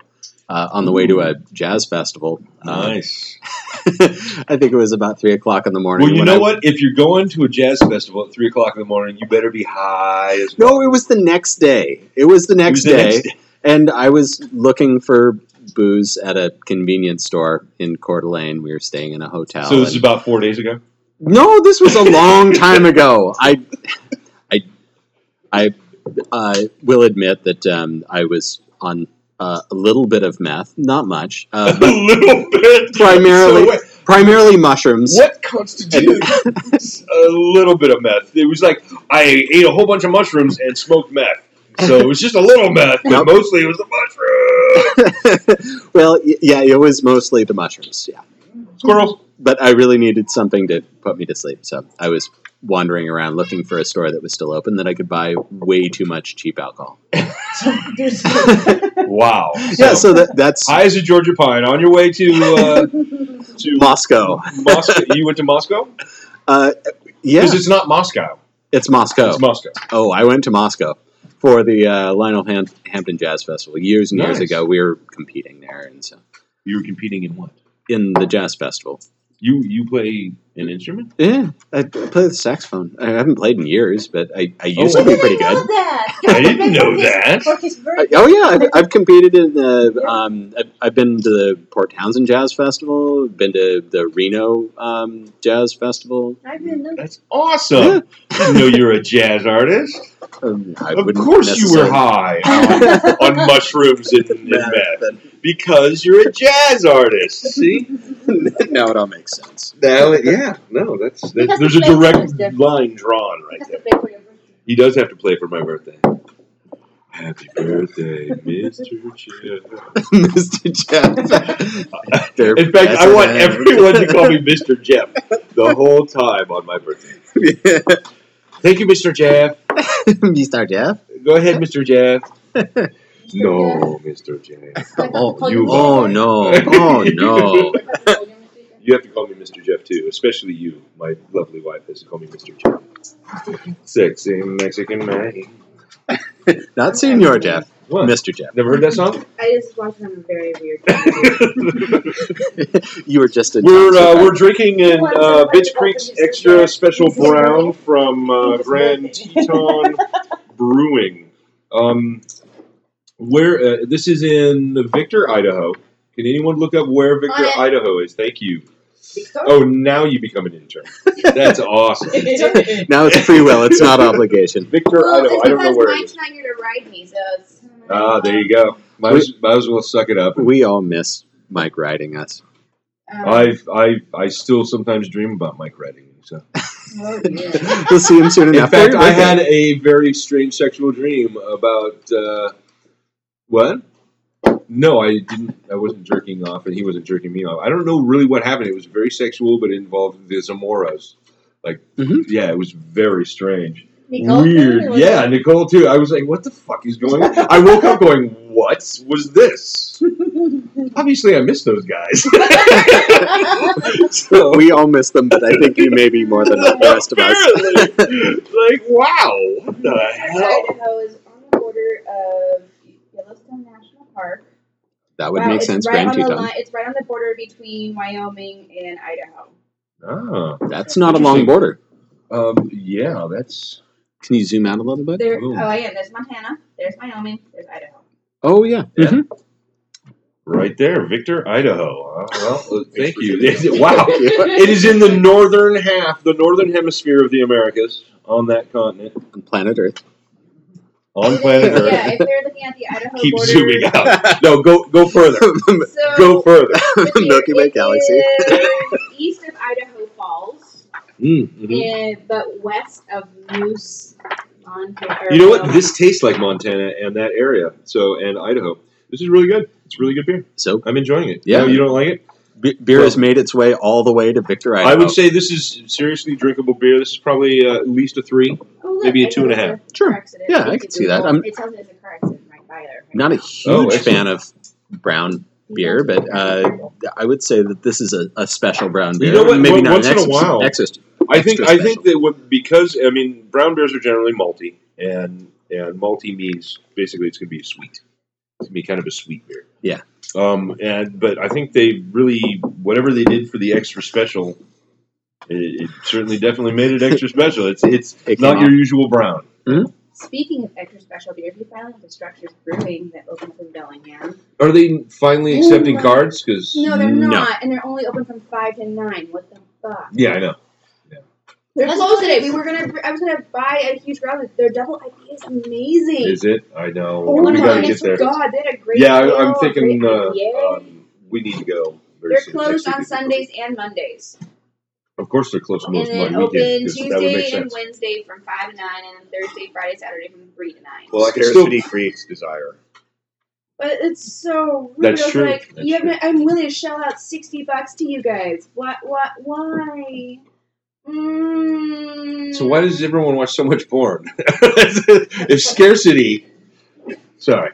Speaker 3: uh, on the way to a jazz festival. Uh,
Speaker 1: Nice. [laughs]
Speaker 3: I think it was about three o'clock in the morning.
Speaker 1: Well, you know
Speaker 3: I-
Speaker 1: what? If you're going to a jazz festival at three o'clock in the morning, you better be high as well.
Speaker 3: No, it was the next day. It was the next
Speaker 1: was the
Speaker 3: day,
Speaker 1: next day.
Speaker 3: and I was looking for booze at a convenience store in Coeur d'Alene. We were staying in a hotel.
Speaker 1: So this is about four days ago.
Speaker 3: No, this was a long [laughs] time ago. I, I, I uh, will admit that um, I was on uh, a little bit of meth, not much, uh, [laughs]
Speaker 1: a little bit.
Speaker 3: Primarily-
Speaker 1: So
Speaker 3: primarily mushrooms.
Speaker 1: what constitutes a little bit of meth? It was like I ate a whole bunch of mushrooms and smoked meth. So it was just a little meth, but
Speaker 3: Nope.
Speaker 1: mostly it was the mushroom. [laughs]
Speaker 3: well, yeah, it was mostly the mushrooms. Yeah,
Speaker 1: Squirrels.
Speaker 3: but I really needed something to put me to sleep, so I was wandering around looking for a store that was still open that I could buy way too much cheap alcohol. [laughs]
Speaker 4: So [laughs]
Speaker 1: Wow.
Speaker 3: yeah, so that, that's
Speaker 1: high as a Georgia pine on your way to uh, [laughs] to
Speaker 3: Moscow.
Speaker 1: Moscow. You went to Moscow
Speaker 3: Uh, yeah,
Speaker 1: because it's not Moscow.
Speaker 3: it's Moscow.
Speaker 1: It's Moscow.
Speaker 3: Oh, I went to Moscow for the uh, Lionel Ham- Hampton Jazz Festival years and years ago. We were competing there, and so
Speaker 1: You were competing in what?
Speaker 3: in the jazz festival.
Speaker 1: You you play an instrument?
Speaker 3: Yeah, I, I play the saxophone. I haven't played in years, but I, I used
Speaker 1: Oh.
Speaker 3: to be pretty good.
Speaker 4: that. [laughs]
Speaker 1: I didn't know that.
Speaker 3: I- oh yeah, I've, I've competed in the. Um, I've, I've been to the Port Townsend Jazz Festival. Been to the Reno um, Jazz Festival.
Speaker 4: I didn't know.
Speaker 1: That's awesome.
Speaker 3: Yeah.
Speaker 1: Didn't know you're a jazz artist.
Speaker 3: Um, I
Speaker 1: of
Speaker 3: wouldn't
Speaker 1: course you were high [laughs] on, on mushrooms and, and
Speaker 3: Yeah,
Speaker 1: meth. Because you're a jazz artist. See? [laughs]
Speaker 3: now it all makes sense.
Speaker 1: Now, yeah, no, that's, that's there's a direct line drawn right there.
Speaker 4: the play for your birthday.
Speaker 1: He does have to play for my birthday. Happy birthday, Mr. Jeff. [laughs]
Speaker 3: Mr. Jeff. Their
Speaker 1: In fact, I want everyone to call me Mr. Jeff the [laughs] whole time on my birthday. Thank you, Mr. Jeff. [laughs]
Speaker 3: Mr. Jeff.
Speaker 1: Go ahead, Mr. Jeff.
Speaker 4: Mr.
Speaker 1: No, Mr. Jeff.
Speaker 3: Oh,
Speaker 1: you-
Speaker 3: oh,
Speaker 4: oh
Speaker 3: no! Oh no!
Speaker 1: You have to call me Mr. Jeff too, especially you. My lovely wife has to call me Mr. Jeff. Sexy Mexican man. [laughs]
Speaker 3: Not Senior Jeff.
Speaker 1: What?
Speaker 3: Mr. Jeff.
Speaker 1: Never heard that song?
Speaker 2: I just watched him a very weird. [laughs]
Speaker 3: you were just a
Speaker 1: we're uh, we're drinking an uh, Bitch Creek's extra special brown from uh, Grand Teton [laughs] Brewing. Um, where uh, this is in Victor, Idaho. Can anyone look up where Victor, Idaho is? Thank you.
Speaker 2: Victor?
Speaker 1: Oh, now you become an intern. That's awesome. [laughs]
Speaker 3: now it's free will. It's not [laughs] obligation.
Speaker 1: Victor,
Speaker 2: well,
Speaker 1: Idaho.
Speaker 2: it's
Speaker 1: I don't know where it
Speaker 2: Mike's
Speaker 1: is.
Speaker 2: not here to ride me, so it's.
Speaker 1: Ah, there you go. Might as, might as well suck it up.
Speaker 3: We all miss Mike riding us.
Speaker 2: Um,
Speaker 1: I've, I, I still sometimes dream about Mike Redding. So,
Speaker 2: oh, [laughs] yeah.
Speaker 3: We'll see him soon
Speaker 1: in
Speaker 3: enough.
Speaker 1: fact, I had a very strange sexual dream about uh, what? No, I didn't. I wasn't jerking off, and he wasn't jerking me off. I don't know really what happened. It was very sexual, but it involved the Zamoras. Like,
Speaker 3: Mhm.
Speaker 1: yeah, it was very strange.
Speaker 4: Nicole
Speaker 1: Weird.
Speaker 4: or
Speaker 1: Yeah,
Speaker 4: it-
Speaker 1: Nicole too. I was like, what the fuck is going on? I woke up going, what was this? [laughs] Obviously, I missed those guys. [laughs] so, [laughs]
Speaker 3: we all miss them, but I think you may be more than the rest of us.
Speaker 1: Like, wow, what the hell?
Speaker 2: Idaho is on the border of Yellowstone National Park.
Speaker 3: That would
Speaker 2: Wow,
Speaker 3: make sense,
Speaker 2: right
Speaker 3: Grand
Speaker 2: on the
Speaker 3: Teton.
Speaker 2: line, It's right on the border between Wyoming and Idaho.
Speaker 1: Oh,
Speaker 3: That's not a long border.
Speaker 1: um, yeah, that's
Speaker 3: Can you zoom out a little bit?
Speaker 2: There,
Speaker 1: Ooh.
Speaker 2: oh yeah, there's Montana, there's Wyoming, there's Idaho.
Speaker 3: Oh yeah.
Speaker 1: Yeah.
Speaker 3: Mhm.
Speaker 1: right there, Victor, Idaho. Uh, [laughs] well, thank you. [laughs] wow, [laughs] it is in the northern half, the northern hemisphere of the Americas, on that continent,
Speaker 3: On planet Earth.
Speaker 1: On planet Earth.
Speaker 2: Yeah, if they're looking at the Idaho [laughs]
Speaker 1: Keep
Speaker 2: border,
Speaker 1: zooming out. No, go go further. [laughs]
Speaker 2: So
Speaker 1: Go further.
Speaker 3: the [laughs] Milky Way galaxy.
Speaker 2: east of Idaho Falls,
Speaker 1: Mm, mhm.
Speaker 2: and but west of Moose, Montana. or
Speaker 1: You know what? This tastes like Montana and that area. So and Idaho. This is really good. It's really good beer.
Speaker 3: So
Speaker 1: I'm enjoying it.
Speaker 3: Yeah.
Speaker 1: No, you don't like it?
Speaker 3: be- beer has made its way all the way to Victor Idaho.
Speaker 1: I would say this is seriously drinkable beer. This is probably uh, at least a three.
Speaker 2: Oh, look,
Speaker 1: maybe a
Speaker 2: I
Speaker 1: two and a
Speaker 2: know
Speaker 1: half.
Speaker 2: the
Speaker 3: Sure.
Speaker 2: accident.
Speaker 3: Yeah, I can see that. I'm-
Speaker 2: it tells me it's a car accident right by there.
Speaker 3: not a
Speaker 1: Oh,
Speaker 3: huge
Speaker 1: excellent.
Speaker 3: fan of brown beer, but uh, I would say that this is a, a special brown beer.
Speaker 1: You know what?
Speaker 3: Maybe
Speaker 1: Once
Speaker 3: not
Speaker 1: in
Speaker 3: an
Speaker 1: a
Speaker 3: extra,
Speaker 1: while-
Speaker 3: extra-
Speaker 1: I think
Speaker 3: Extra
Speaker 1: I think that what, because I mean brown beers are generally malty, and and malty means basically it's going to be sweet. It's going to be kind of a sweet beer.
Speaker 3: Yeah.
Speaker 1: Um. And but I think they really whatever they did for the extra special, it, it certainly definitely made it extra special. It's it's
Speaker 3: It
Speaker 1: not your
Speaker 3: off.
Speaker 1: usual brown.
Speaker 2: Speaking of extra special beers, we finally have the Structures Brewing that opens in Bellingham.
Speaker 1: Are they finally accepting
Speaker 2: Ooh.
Speaker 1: cards? Because
Speaker 2: No, they're
Speaker 3: No.
Speaker 2: not, and they're only open from five to nine. What the fuck?
Speaker 1: yeah, I know.
Speaker 2: They're
Speaker 4: That's
Speaker 2: closed today. We were gonna. I was gonna buy a huge round. Their double IPA is amazing.
Speaker 1: Is it? I know.
Speaker 2: oh
Speaker 1: we
Speaker 2: my
Speaker 1: got to get there.
Speaker 2: God, they had a great.
Speaker 1: Yeah,
Speaker 2: deal,
Speaker 1: I, I'm thinking
Speaker 2: great
Speaker 1: uh, um, we need to go.
Speaker 2: They're closed on Sundays and Mondays,
Speaker 1: Of course, they're closed
Speaker 2: and
Speaker 1: most
Speaker 2: then
Speaker 1: Monday
Speaker 2: open
Speaker 1: weekends. 'cause That would make
Speaker 2: Tuesday and. Wednesday from five to nine, and then Thursday, Friday, Saturday from three to nine.
Speaker 1: Well, I can still.
Speaker 5: Scarcity creates desire.
Speaker 2: But it's so rude.
Speaker 1: That's
Speaker 2: I was
Speaker 1: true.
Speaker 2: Like,
Speaker 1: That's
Speaker 2: you
Speaker 1: true.
Speaker 2: have, I'm willing to shell out sixty bucks to you guys. What? What? Why? Mm.
Speaker 1: So why does everyone watch so much porn? [laughs] if scarcity, sorry,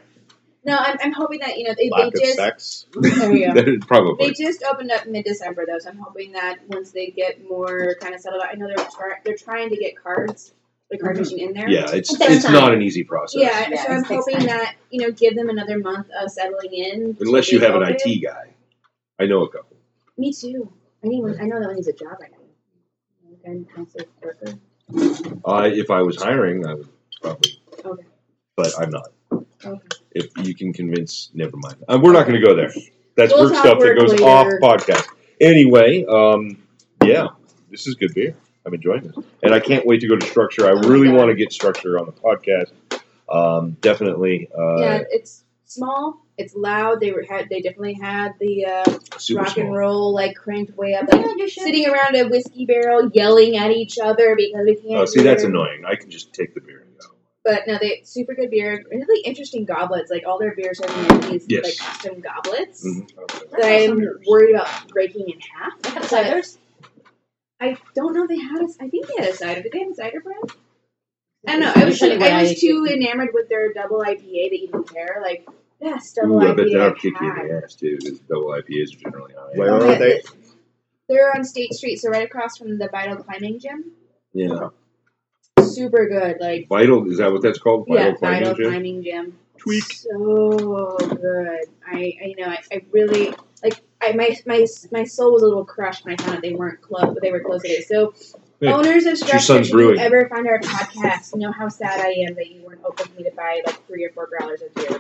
Speaker 2: No, I'm, I'm hoping that you know they,
Speaker 5: Lack
Speaker 2: they
Speaker 5: of
Speaker 2: just.
Speaker 5: sex.
Speaker 2: There you go. [laughs]
Speaker 1: that is
Speaker 2: They just opened up mid-December, though, so I'm hoping that once they get more kind of settled out, I know they're try- they're trying to get cards, the card
Speaker 4: Mhm.
Speaker 2: machine in there.
Speaker 1: Yeah, it's it's
Speaker 4: time.
Speaker 1: not an easy process.
Speaker 2: Yeah,
Speaker 4: Yeah,
Speaker 2: so I'm hoping
Speaker 4: time.
Speaker 2: that you know give them another month of settling in.
Speaker 1: Unless you have an
Speaker 2: open.
Speaker 1: IT guy, I know a couple.
Speaker 2: Me too. I need one. I know that one needs a job right now. Okay.
Speaker 1: Uh, if I was hiring, I would probably,
Speaker 2: Okay.
Speaker 1: but I'm not.
Speaker 2: Okay.
Speaker 1: If you can convince, never mind. Uh, we're not going to go there. That's
Speaker 2: We'll
Speaker 1: work
Speaker 2: talk
Speaker 1: stuff that goes
Speaker 2: later.
Speaker 1: off podcast. Anyway, um, yeah, this is good beer. I'm enjoying this, and I can't wait to go to Structure. I
Speaker 2: Oh
Speaker 1: really want to get Structure on the podcast. Um, definitely. Uh,
Speaker 2: yeah, it's small. It's loud. They were had. They definitely had the uh,
Speaker 1: super
Speaker 2: rock and roll like cranked way up, like
Speaker 4: Yeah,
Speaker 2: sitting around a whiskey barrel, yelling at each other because we can't.
Speaker 1: Oh, see, that's annoying. I can just take the beer and go.
Speaker 2: But no, they super good beer. Really interesting goblets. Like all their beers are in these
Speaker 1: Yes.
Speaker 2: like custom goblets
Speaker 1: Mhm.
Speaker 2: that I'm worried about breaking in half.
Speaker 4: They have
Speaker 2: But
Speaker 4: ciders?
Speaker 2: I don't know if they had a. I think they had a cider. Did they have a cider brand? I don't know. I was
Speaker 4: Usually
Speaker 2: too,
Speaker 4: what
Speaker 2: I
Speaker 4: I
Speaker 2: was too enamored with their double IPA that you don't care. Like best double
Speaker 1: Ooh, I
Speaker 2: IPA.
Speaker 1: bet that'll
Speaker 2: I've
Speaker 1: kick you in the ass too. Because double IPAs are generally high.
Speaker 5: Where are they?
Speaker 2: They're on State Street, so right across from the Vital Climbing Gym.
Speaker 1: Yeah.
Speaker 2: Super good. Like
Speaker 1: Vital is that what that's called?
Speaker 2: yeah,
Speaker 1: Vital
Speaker 2: Vital
Speaker 1: Gym?
Speaker 2: Climbing Gym.
Speaker 1: Tweak.
Speaker 2: So good. I, I you know I, I really like I my my my soul was a little crushed when I found out they weren't close, but they were close today. So owners of
Speaker 1: your
Speaker 2: Structure,
Speaker 1: son's
Speaker 2: if you ever find our podcast, know how sad I am that you weren't open to me to buy like three or four growlers of beer.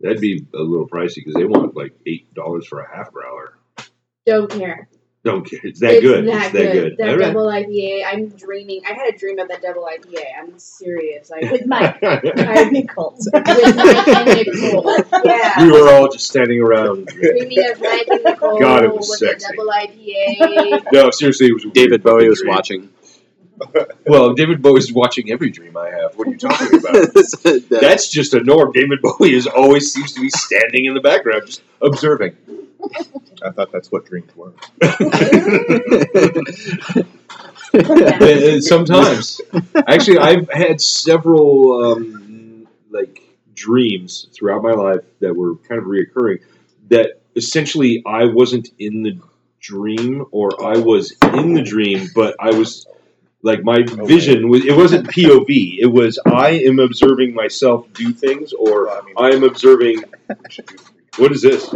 Speaker 1: That'd be a little pricey because they want like eight dollars for a half growler.
Speaker 2: Don't care.
Speaker 1: Don't care. It's that
Speaker 2: it's
Speaker 1: good.
Speaker 2: That
Speaker 1: it's that good.
Speaker 2: That
Speaker 1: All right.
Speaker 2: double IPA. I'm dreaming. I had a dream of that double IPA. I'm serious. Like
Speaker 4: With Mike.
Speaker 2: I-
Speaker 4: Nicole.
Speaker 2: with Mike and Nicole. Yeah.
Speaker 1: we were all just standing around.
Speaker 2: Dreaming of Mike and Nicole
Speaker 1: God, it was
Speaker 2: with
Speaker 1: sexy.
Speaker 2: a double IPA.
Speaker 1: No, seriously, it was
Speaker 3: David
Speaker 1: weird
Speaker 3: Bowie was
Speaker 1: dream.
Speaker 3: watching.
Speaker 1: Well, David Bowie's watching every dream I have. What are you talking about? [laughs]
Speaker 3: That-
Speaker 1: That's just a norm. David Bowie is always seems to be standing in the background, just observing.
Speaker 5: I thought that's what dreams were. [laughs]
Speaker 1: Sometimes, actually, I've had several um, like dreams throughout my life that were kind of reoccurring. That essentially, I wasn't in the dream, or I was in the dream, but I was like my vision was. It wasn't POV. It was I am observing myself do things, or
Speaker 5: Well, I mean-
Speaker 1: I am observing.
Speaker 5: We should do three.
Speaker 1: What is this?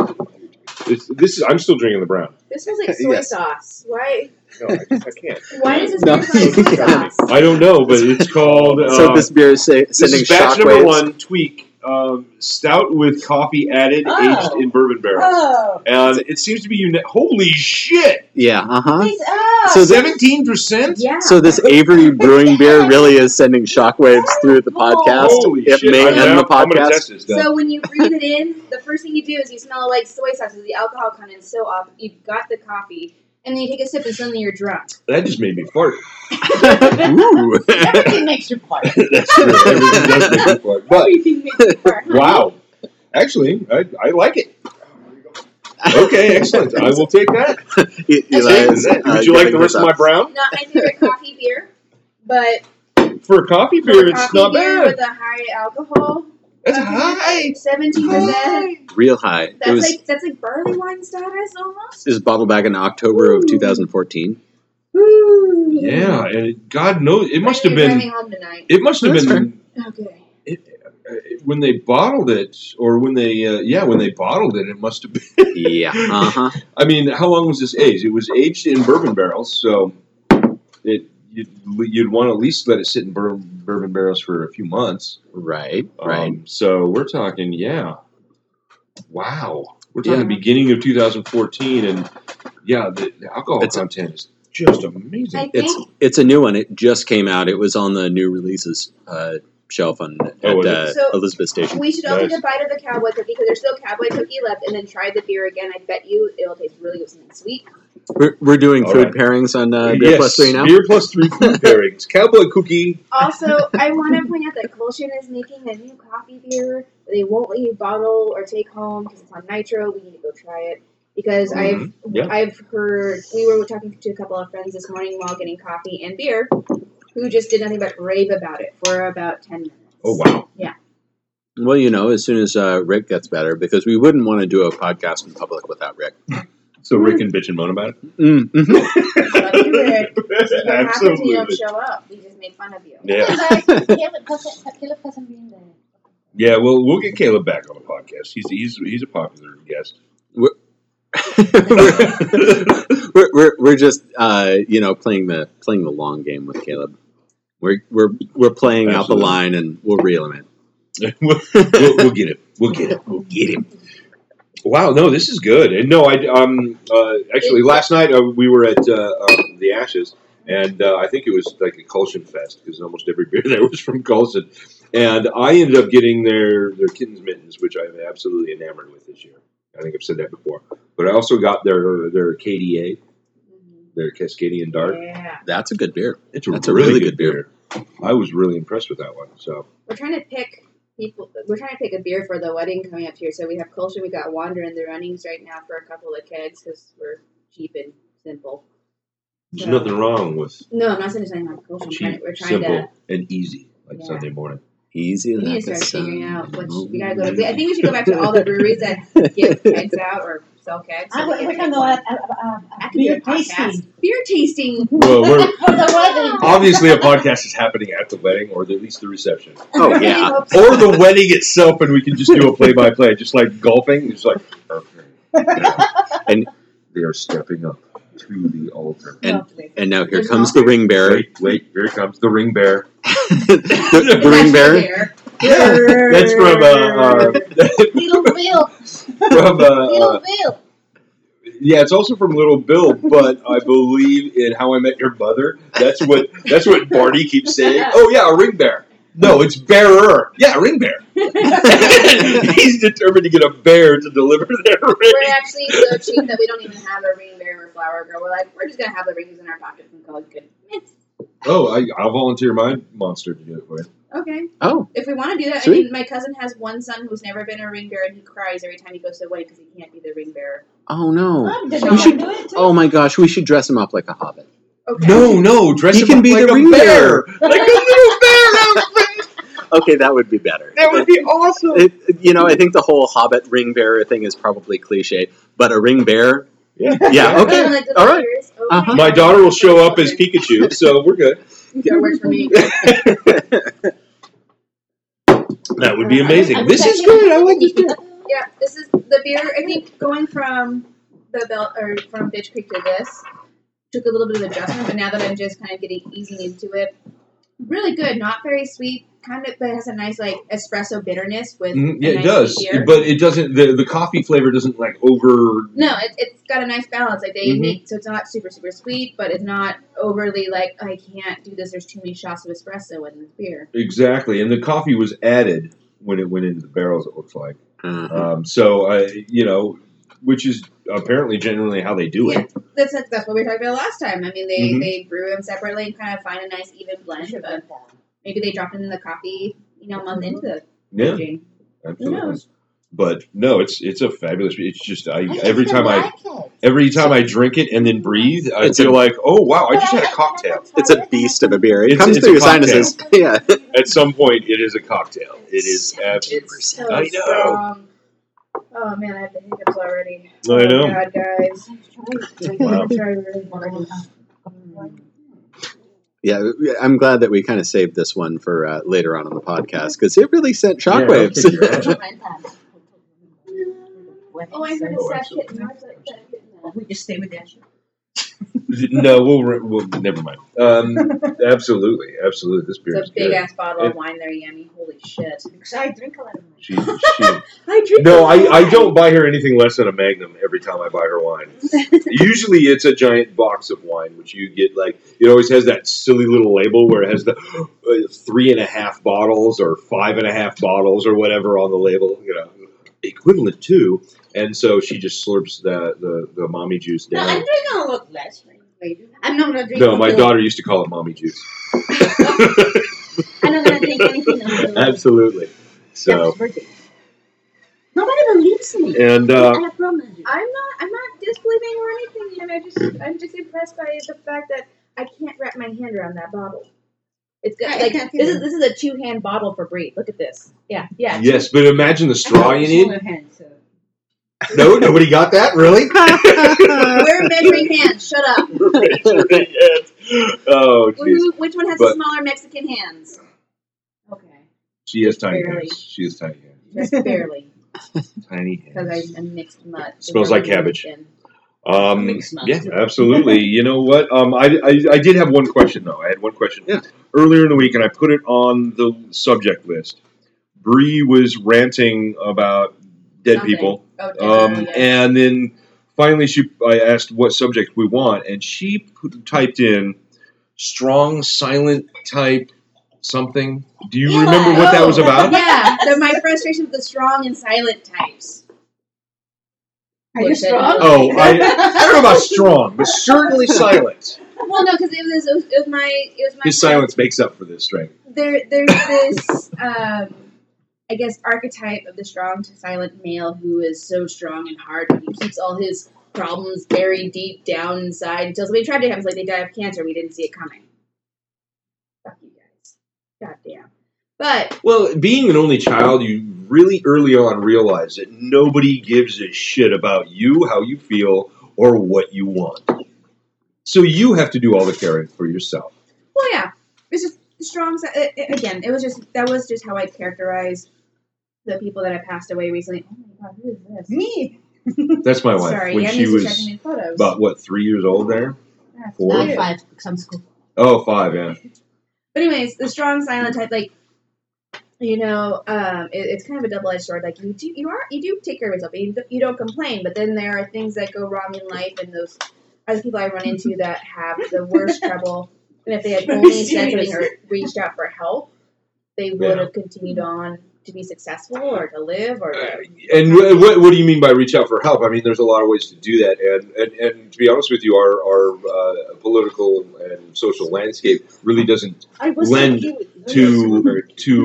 Speaker 1: This, this is. I'm still drinking the brown.
Speaker 2: This smells like [laughs] soy
Speaker 3: Yes.
Speaker 2: sauce. Why?
Speaker 5: No, I, just, I can't. [laughs]
Speaker 2: Why does this
Speaker 3: No,
Speaker 2: smell like soy
Speaker 3: can't. [laughs]
Speaker 2: sauce?
Speaker 1: I don't know, but it's called. Uh,
Speaker 3: so this beer is sa-
Speaker 1: This
Speaker 3: sending
Speaker 1: is batch number
Speaker 3: shockwaves.
Speaker 1: one, tweak. Um, stout with coffee added,
Speaker 4: Oh.
Speaker 1: aged in bourbon barrels.
Speaker 4: Oh.
Speaker 1: And it seems to be uni- Holy shit!
Speaker 3: Yeah, uh huh.
Speaker 4: Oh.
Speaker 3: So
Speaker 1: Seventeen percent.
Speaker 2: Yeah.
Speaker 3: So this Avery Brewing beer really is sending shockwaves through the podcast.
Speaker 1: Holy
Speaker 3: it
Speaker 1: shit!
Speaker 3: may
Speaker 1: I'm,
Speaker 3: end
Speaker 1: now-
Speaker 3: the podcast.
Speaker 1: this.
Speaker 2: So when you breathe it in, the first thing you do is you smell like soy sauce. 'cause The alcohol content is so off. You've got the coffee, and then you take a sip, and suddenly you're drunk.
Speaker 1: that just made me fart. [laughs]
Speaker 3: Ooh. [laughs]
Speaker 4: Everything makes you fart. [laughs]
Speaker 1: That's true. Everything does make me fart. But
Speaker 2: Everything makes you fart.
Speaker 1: wow, actually, I, I like it. Okay, excellent. I will take that.
Speaker 3: E- Eli is,
Speaker 1: that.
Speaker 3: uh,
Speaker 1: Would you like the rest of my
Speaker 3: his
Speaker 1: brown?
Speaker 2: Not my favorite coffee beer, but
Speaker 1: For a coffee beer,
Speaker 2: a
Speaker 1: it's
Speaker 2: coffee
Speaker 1: not
Speaker 2: beer
Speaker 1: bad.
Speaker 2: with a high alcohol,
Speaker 1: That's high.
Speaker 2: seventeen percent.
Speaker 3: real high. It
Speaker 2: That's
Speaker 3: was
Speaker 2: like that's like barley wine status almost.
Speaker 3: it was bottled back in October of 2014.
Speaker 2: Ooh.
Speaker 1: Yeah, and it, God knows it must have been.
Speaker 2: driving home tonight.
Speaker 1: It must have
Speaker 3: That's
Speaker 1: been
Speaker 2: Okay.
Speaker 1: it, uh, when they bottled it, or when they, uh, yeah, when they bottled it, it must have been.
Speaker 3: Yeah, [laughs] uh huh.
Speaker 1: I mean, how long was this aged? It was aged in bourbon barrels, so it you'd, you'd want to at least let it sit in bur- bourbon barrels for a few months.
Speaker 3: Right,
Speaker 1: Um,
Speaker 3: right.
Speaker 1: So we're talking, yeah, wow, we're talking
Speaker 3: Yeah.
Speaker 1: beginning of 2014, and yeah, the, the alcohol
Speaker 3: It's a-
Speaker 1: content is just amazing.
Speaker 2: Think
Speaker 3: It's it's a new one. It just came out. It was on the new releases uh, shelf on at
Speaker 1: Oh,
Speaker 3: uh,
Speaker 2: So-
Speaker 3: Elizabeth Station.
Speaker 2: we should all take a bite of the cowboy cookie because there's still cowboy cookie left, and then try the beer again. I bet you it'll taste really good something sweet.
Speaker 3: We're, we're doing
Speaker 1: All
Speaker 3: food
Speaker 1: right.
Speaker 3: pairings on uh, Beer
Speaker 1: yes,
Speaker 3: Plus Three now.
Speaker 1: Beer plus three food [laughs] pairings. Cowboy cookie.
Speaker 2: Also, I want to point out that Kulshan is making a new coffee beer they won't let you bottle or take home because it's on nitro. We need to go try it because
Speaker 1: Mhm.
Speaker 2: I've
Speaker 1: Yeah.
Speaker 2: I've heard we were talking to a couple of friends this morning while getting coffee and beer, who just did nothing but rave about it for about ten minutes.
Speaker 1: Oh wow. Yeah.
Speaker 3: Well, you know, as soon as uh, Rick gets better, because we wouldn't want to do a podcast in public without Rick. [laughs]
Speaker 1: So Rick and bitch and moan about it.
Speaker 3: Mm, [laughs] mhm.
Speaker 2: Love you, Rick. What you don't
Speaker 1: Absolutely. [laughs]
Speaker 2: show up? We just make fun of you.
Speaker 1: Yeah. [laughs]
Speaker 4: Caleb hasn't, Caleb hasn't been there.
Speaker 1: Yeah, well, we'll get Caleb back on the podcast. He's he's he's a popular guest.
Speaker 3: we're, we're, we're just uh, you know playing the playing the long game with Caleb. We're we're we're playing out the line and we'll reel him in.
Speaker 1: we'll, we'll, we'll get him. We'll get him. We'll get him. Wow, no, this is good. And no, I um uh, actually last night uh, we were at uh, um, the Ashes, and uh, I think it was like a Kulshan fest because almost every beer [laughs] there was from Kulshan, and I ended up getting their their kittens mittens, which I'm absolutely enamored with this year. I think I've said that before, but I also got their their KDA, their Cascadian Dark.
Speaker 2: Yeah.
Speaker 3: That's a good beer.
Speaker 1: It's a
Speaker 3: That's a
Speaker 1: really,
Speaker 3: really
Speaker 1: good,
Speaker 3: good
Speaker 1: beer. I was really impressed with that one. So
Speaker 2: We're trying to pick people. We're trying to pick a beer for the wedding coming up here. So we have Kulshan, we got Wander in the runnings right now for a couple of kegs because we're cheap and simple.
Speaker 1: there's
Speaker 2: Yeah.
Speaker 1: nothing wrong with
Speaker 2: No, I'm not saying there's anything wrong with Kulshan. We're trying,
Speaker 1: cheap,
Speaker 2: we're trying
Speaker 1: simple,
Speaker 2: to.
Speaker 1: and easy like
Speaker 2: Yeah.
Speaker 1: Sunday morning.
Speaker 3: Easy.
Speaker 2: We need to start figuring
Speaker 3: sun.
Speaker 2: out which we gotta go. To, I think we should go back to all the breweries that [laughs] give kegs out or sell kegs. So
Speaker 4: we're
Speaker 2: we
Speaker 4: we're gonna go
Speaker 2: one.
Speaker 4: at uh, uh,
Speaker 2: That
Speaker 4: beer tasting
Speaker 2: Beer tasting.
Speaker 1: Well, we're
Speaker 4: for the wedding.
Speaker 1: Obviously a podcast is happening at the wedding or at least the reception
Speaker 3: Oh yeah.
Speaker 1: or the wedding itself and we can just do a play-by-play just like golfing it's like okay
Speaker 3: And-
Speaker 1: they are stepping up to the altar
Speaker 3: And-
Speaker 4: Lovely.
Speaker 3: And now here
Speaker 2: There's
Speaker 3: comes the ring bearer.
Speaker 1: wait wait here comes the ring bearer. [laughs]
Speaker 3: the,
Speaker 2: It's
Speaker 3: the ring bearer.
Speaker 2: beer.
Speaker 1: that's from uh,
Speaker 4: Little Bill.
Speaker 1: uh [laughs] from uh,
Speaker 4: Little
Speaker 1: uh
Speaker 4: Bill.
Speaker 1: Yeah it's also from little bill but i believe in how i met your mother that's what that's what barney keeps saying oh yeah a ring bear no it's bearer yeah ring bear [laughs] he's determined to get a bear to deliver their ring
Speaker 2: We're actually so cheap that we don't even have a ring bearer or flower girl. We're like, we're just gonna have the rings in our pockets and call it good.
Speaker 1: Oh, I, I'll volunteer my monster to do it for you.
Speaker 2: Okay.
Speaker 3: Oh,
Speaker 2: If we want to do that, I mean, my cousin has one son who's never been a ring bearer, and he cries every time he goes to a wedding because he can't be the ring bearer.
Speaker 3: oh no.
Speaker 4: Oh,
Speaker 2: We
Speaker 3: should-
Speaker 4: do it too?
Speaker 3: Oh my gosh, we should dress him up like a hobbit.
Speaker 2: Okay.
Speaker 1: No, no, dress
Speaker 3: He
Speaker 1: him
Speaker 3: can
Speaker 1: up
Speaker 3: be
Speaker 1: like
Speaker 3: the
Speaker 1: a
Speaker 3: ring
Speaker 1: bear,
Speaker 3: bearer.
Speaker 1: like a little [laughs] bear.
Speaker 3: Okay, that would be better.
Speaker 1: That would be awesome.
Speaker 3: It, you know, I think the whole Hobbit ring bearer thing is probably cliche, but a ring bear,
Speaker 1: Yeah,
Speaker 3: yeah, okay,
Speaker 2: like little
Speaker 3: all right. Uh-huh.
Speaker 1: My daughter will show up as Pikachu, so we're good.
Speaker 2: That works for me. [laughs]
Speaker 1: That would be amazing.
Speaker 4: I- I
Speaker 1: This is
Speaker 4: I
Speaker 1: good.
Speaker 4: could-
Speaker 1: I like this beer.
Speaker 2: Yeah, this is the beer. I think going from the belt or from Bitch Creek to this took a little bit of adjustment, but now that I'm just kind of getting easing into it, really good. Not very sweet, kind of, but it has a nice like espresso bitterness with. A
Speaker 1: Yeah, it does,
Speaker 2: beer.
Speaker 1: but it doesn't. The the coffee flavor doesn't like over.
Speaker 2: No, it, it's got a nice balance. Like they
Speaker 1: Mhm.
Speaker 2: make so it's not super super sweet, but it's not overly like I can't do this. There's too many shots of espresso in this beer.
Speaker 1: Exactly, and the coffee was added when it went into the barrels. It looks like.
Speaker 3: Uh,
Speaker 1: Um, so, uh, you know, which is apparently generally how they do it.
Speaker 2: That's that's what we talked about last time. I mean, they
Speaker 1: Mhm.
Speaker 2: they brew them separately and kind of find a nice even blend, but maybe they drop it in the coffee, you know, a month into the
Speaker 1: Yeah,
Speaker 2: aging.
Speaker 1: absolutely.
Speaker 2: knows?
Speaker 1: But no, it's it's a fabulous. It's just I,
Speaker 4: I
Speaker 1: every time I
Speaker 4: like
Speaker 1: every time I drink it and then breathe, I
Speaker 3: It's
Speaker 1: feel
Speaker 3: a-
Speaker 1: like, oh wow, I just had a cocktail.
Speaker 3: it's a beast of a beer. It
Speaker 1: It's-
Speaker 3: comes
Speaker 1: it's
Speaker 3: through your
Speaker 1: cocktail.
Speaker 3: sinuses. Yeah.
Speaker 1: At some point, it is a cocktail. It is absolutely.
Speaker 2: So
Speaker 1: I know.
Speaker 2: strong. Oh man, I have the hiccups already.
Speaker 1: I
Speaker 2: oh,
Speaker 1: know.
Speaker 2: God, guys.
Speaker 1: Wow.
Speaker 2: I'm trying really hard.
Speaker 3: Yeah, I'm glad that we kind of saved this one for uh, later on in the podcast because it really sent shockwaves.
Speaker 1: I'll take your answer.
Speaker 2: Oh, I heard a
Speaker 1: Oh,
Speaker 2: sad
Speaker 1: absolutely.
Speaker 2: kitten. Where's that sad kitten at?
Speaker 4: We just stay with that. [laughs]
Speaker 1: no, we'll, we'll never mind. Um, [laughs] absolutely, absolutely. This beer
Speaker 2: It's
Speaker 1: is
Speaker 2: a big
Speaker 1: good.
Speaker 2: ass bottle of
Speaker 1: It-
Speaker 2: wine there, Yummy. Holy shit.
Speaker 4: Because I drink a lot of wine.
Speaker 1: She, she, [laughs]
Speaker 2: I drink
Speaker 1: no,
Speaker 2: a
Speaker 1: I,
Speaker 2: lot.
Speaker 1: I don't buy her anything less than a Magnum every time I buy her wine. Usually, it's a giant box of wine, which you get like it always has that silly little label where it has the uh, three and a half bottles or five and a half bottles or whatever on the label, you know, equivalent to. And so she just slurps the the, the mommy juice
Speaker 4: No, I'm
Speaker 1: down.
Speaker 4: drinking a lot less. Maybe. I'm not gonna drink.
Speaker 1: No, my
Speaker 4: until-
Speaker 1: daughter used to call it mommy juice.
Speaker 4: I'm not gonna drink anything [laughs] until
Speaker 1: Absolutely. So
Speaker 4: Nobody believes me.
Speaker 1: and uh,
Speaker 4: I promise you.
Speaker 2: I'm not. I'm not disbelieving or anything. You know, I just. I'm just impressed by the fact that I can't wrap my hand around that bottle. It's got
Speaker 4: I
Speaker 2: like
Speaker 4: can't
Speaker 2: this is this is a two hand bottle for Brie. Look at this. Yeah, yeah.
Speaker 1: yes, but imagine the straw you need.
Speaker 4: Hand, so.
Speaker 1: No, nobody got that. Really? [laughs]
Speaker 2: We're measuring hands. Shut up. [laughs]
Speaker 1: oh, jeez.
Speaker 2: Which one has the
Speaker 1: But-
Speaker 2: smaller Mexican hands? Okay,
Speaker 1: She has tiny
Speaker 2: Barely.
Speaker 1: hands. She has tiny hands.
Speaker 2: just barely [laughs]
Speaker 1: Tiny
Speaker 2: because
Speaker 1: hands.
Speaker 2: I, I mixed mud.
Speaker 1: Smells like cabbage. Um,
Speaker 4: Makes sense.
Speaker 1: yeah, absolutely. you know what? Um, I, I, I did have one question though. I had one question
Speaker 3: Yeah.
Speaker 1: earlier in the week, and I put it on the subject list. Bree was ranting about dead
Speaker 2: Something.
Speaker 1: people,
Speaker 2: Oh,
Speaker 1: um,
Speaker 2: definitely, yeah.
Speaker 1: and then finally she I asked what subject we want, and she put, typed in strong silent type something. Do you
Speaker 2: Yeah.
Speaker 1: remember what that
Speaker 2: Oh,
Speaker 1: was about? [laughs]
Speaker 2: yeah, the, my frustration with the strong and silent types.
Speaker 4: Are you strong?
Speaker 1: Oh, I, I don't know about strong, but [laughs] certainly silent.
Speaker 2: Well, no, because it was, it was it was my it was my
Speaker 1: His silence makes up for this strength.
Speaker 2: there there's this um I guess archetype of the strong to silent male who is so strong and hard but he keeps all his problems buried deep down inside until somebody tried to him like they die of cancer we didn't see it coming. Fuck you guys. God damn. But
Speaker 1: Well, being an only child, you really early on realize that nobody gives a shit about you, how you feel, or what you want. So you have to do all the caring for yourself.
Speaker 2: well yeah. It's just strong it, it- uh, uh, again, it was just that was just how I characterized the people that I passed away recently. Oh my god, who is this?
Speaker 4: Me. [laughs]
Speaker 1: That's my wife.
Speaker 2: Sorry,
Speaker 1: when
Speaker 2: Ann
Speaker 1: she was
Speaker 2: check me photos.
Speaker 1: about what three years old there.
Speaker 2: That's
Speaker 1: four?
Speaker 4: Nine
Speaker 2: weird.
Speaker 4: five. Some school.
Speaker 1: Oh, five, yeah. [laughs]
Speaker 2: But anyways, the strong silent type, like you know, um, it, it's kind of a double edged sword. Like you do, you are, you do take care of yourself. You, you don't complain, but then there are things that go wrong in life, and those are the people I run into [laughs] that have the worst trouble. And if they had only said something or reached out for help, they would
Speaker 1: Yeah.
Speaker 2: have continued on to be successful or to live or.
Speaker 1: Uh,
Speaker 2: To,
Speaker 1: and wh- what, what do you mean by reach out for help? I mean, there's a lot of ways to do that, and and, and to be honest with you, our our uh, political and social landscape really doesn't
Speaker 4: I
Speaker 1: Lend to to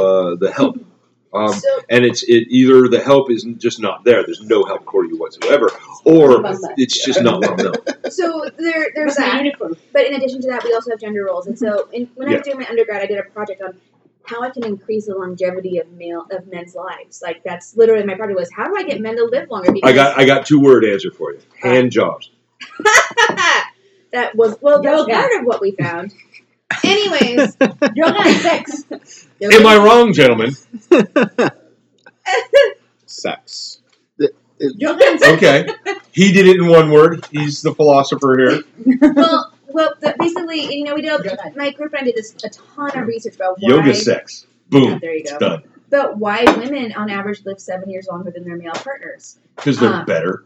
Speaker 1: uh, the help. Um,
Speaker 2: so
Speaker 1: and it's it either the help is just not there. There's no help for you whatsoever, or it's just not well known. [laughs]
Speaker 2: so there, there's that. But in addition to that, we also have gender roles. And so, in, when I was doing my undergrad, I did a project on how I can increase the longevity of male of men's lives. Like that's literally my project was how do I get men to live longer? Because
Speaker 1: I got I got two word answer for you: hand jobs. [laughs]
Speaker 2: that was well, that was part of what we found. Anyways, [laughs]
Speaker 4: Yoga and sex.
Speaker 1: Am I wrong, gentlemen? [laughs]
Speaker 3: Sex.
Speaker 4: Yoga and sex.
Speaker 1: Okay, he did it in one word. He's the philosopher here.
Speaker 2: well, well, the, [laughs] basically, you know, we did
Speaker 4: Yoga.
Speaker 2: my group and I did this a ton of research about why
Speaker 1: Yoga sex.
Speaker 2: Yeah,
Speaker 1: Boom.
Speaker 2: there you
Speaker 1: It's
Speaker 2: go.
Speaker 1: done
Speaker 2: About why women on average live seven years longer than their male partners.
Speaker 1: because they're
Speaker 2: Uh,
Speaker 1: better.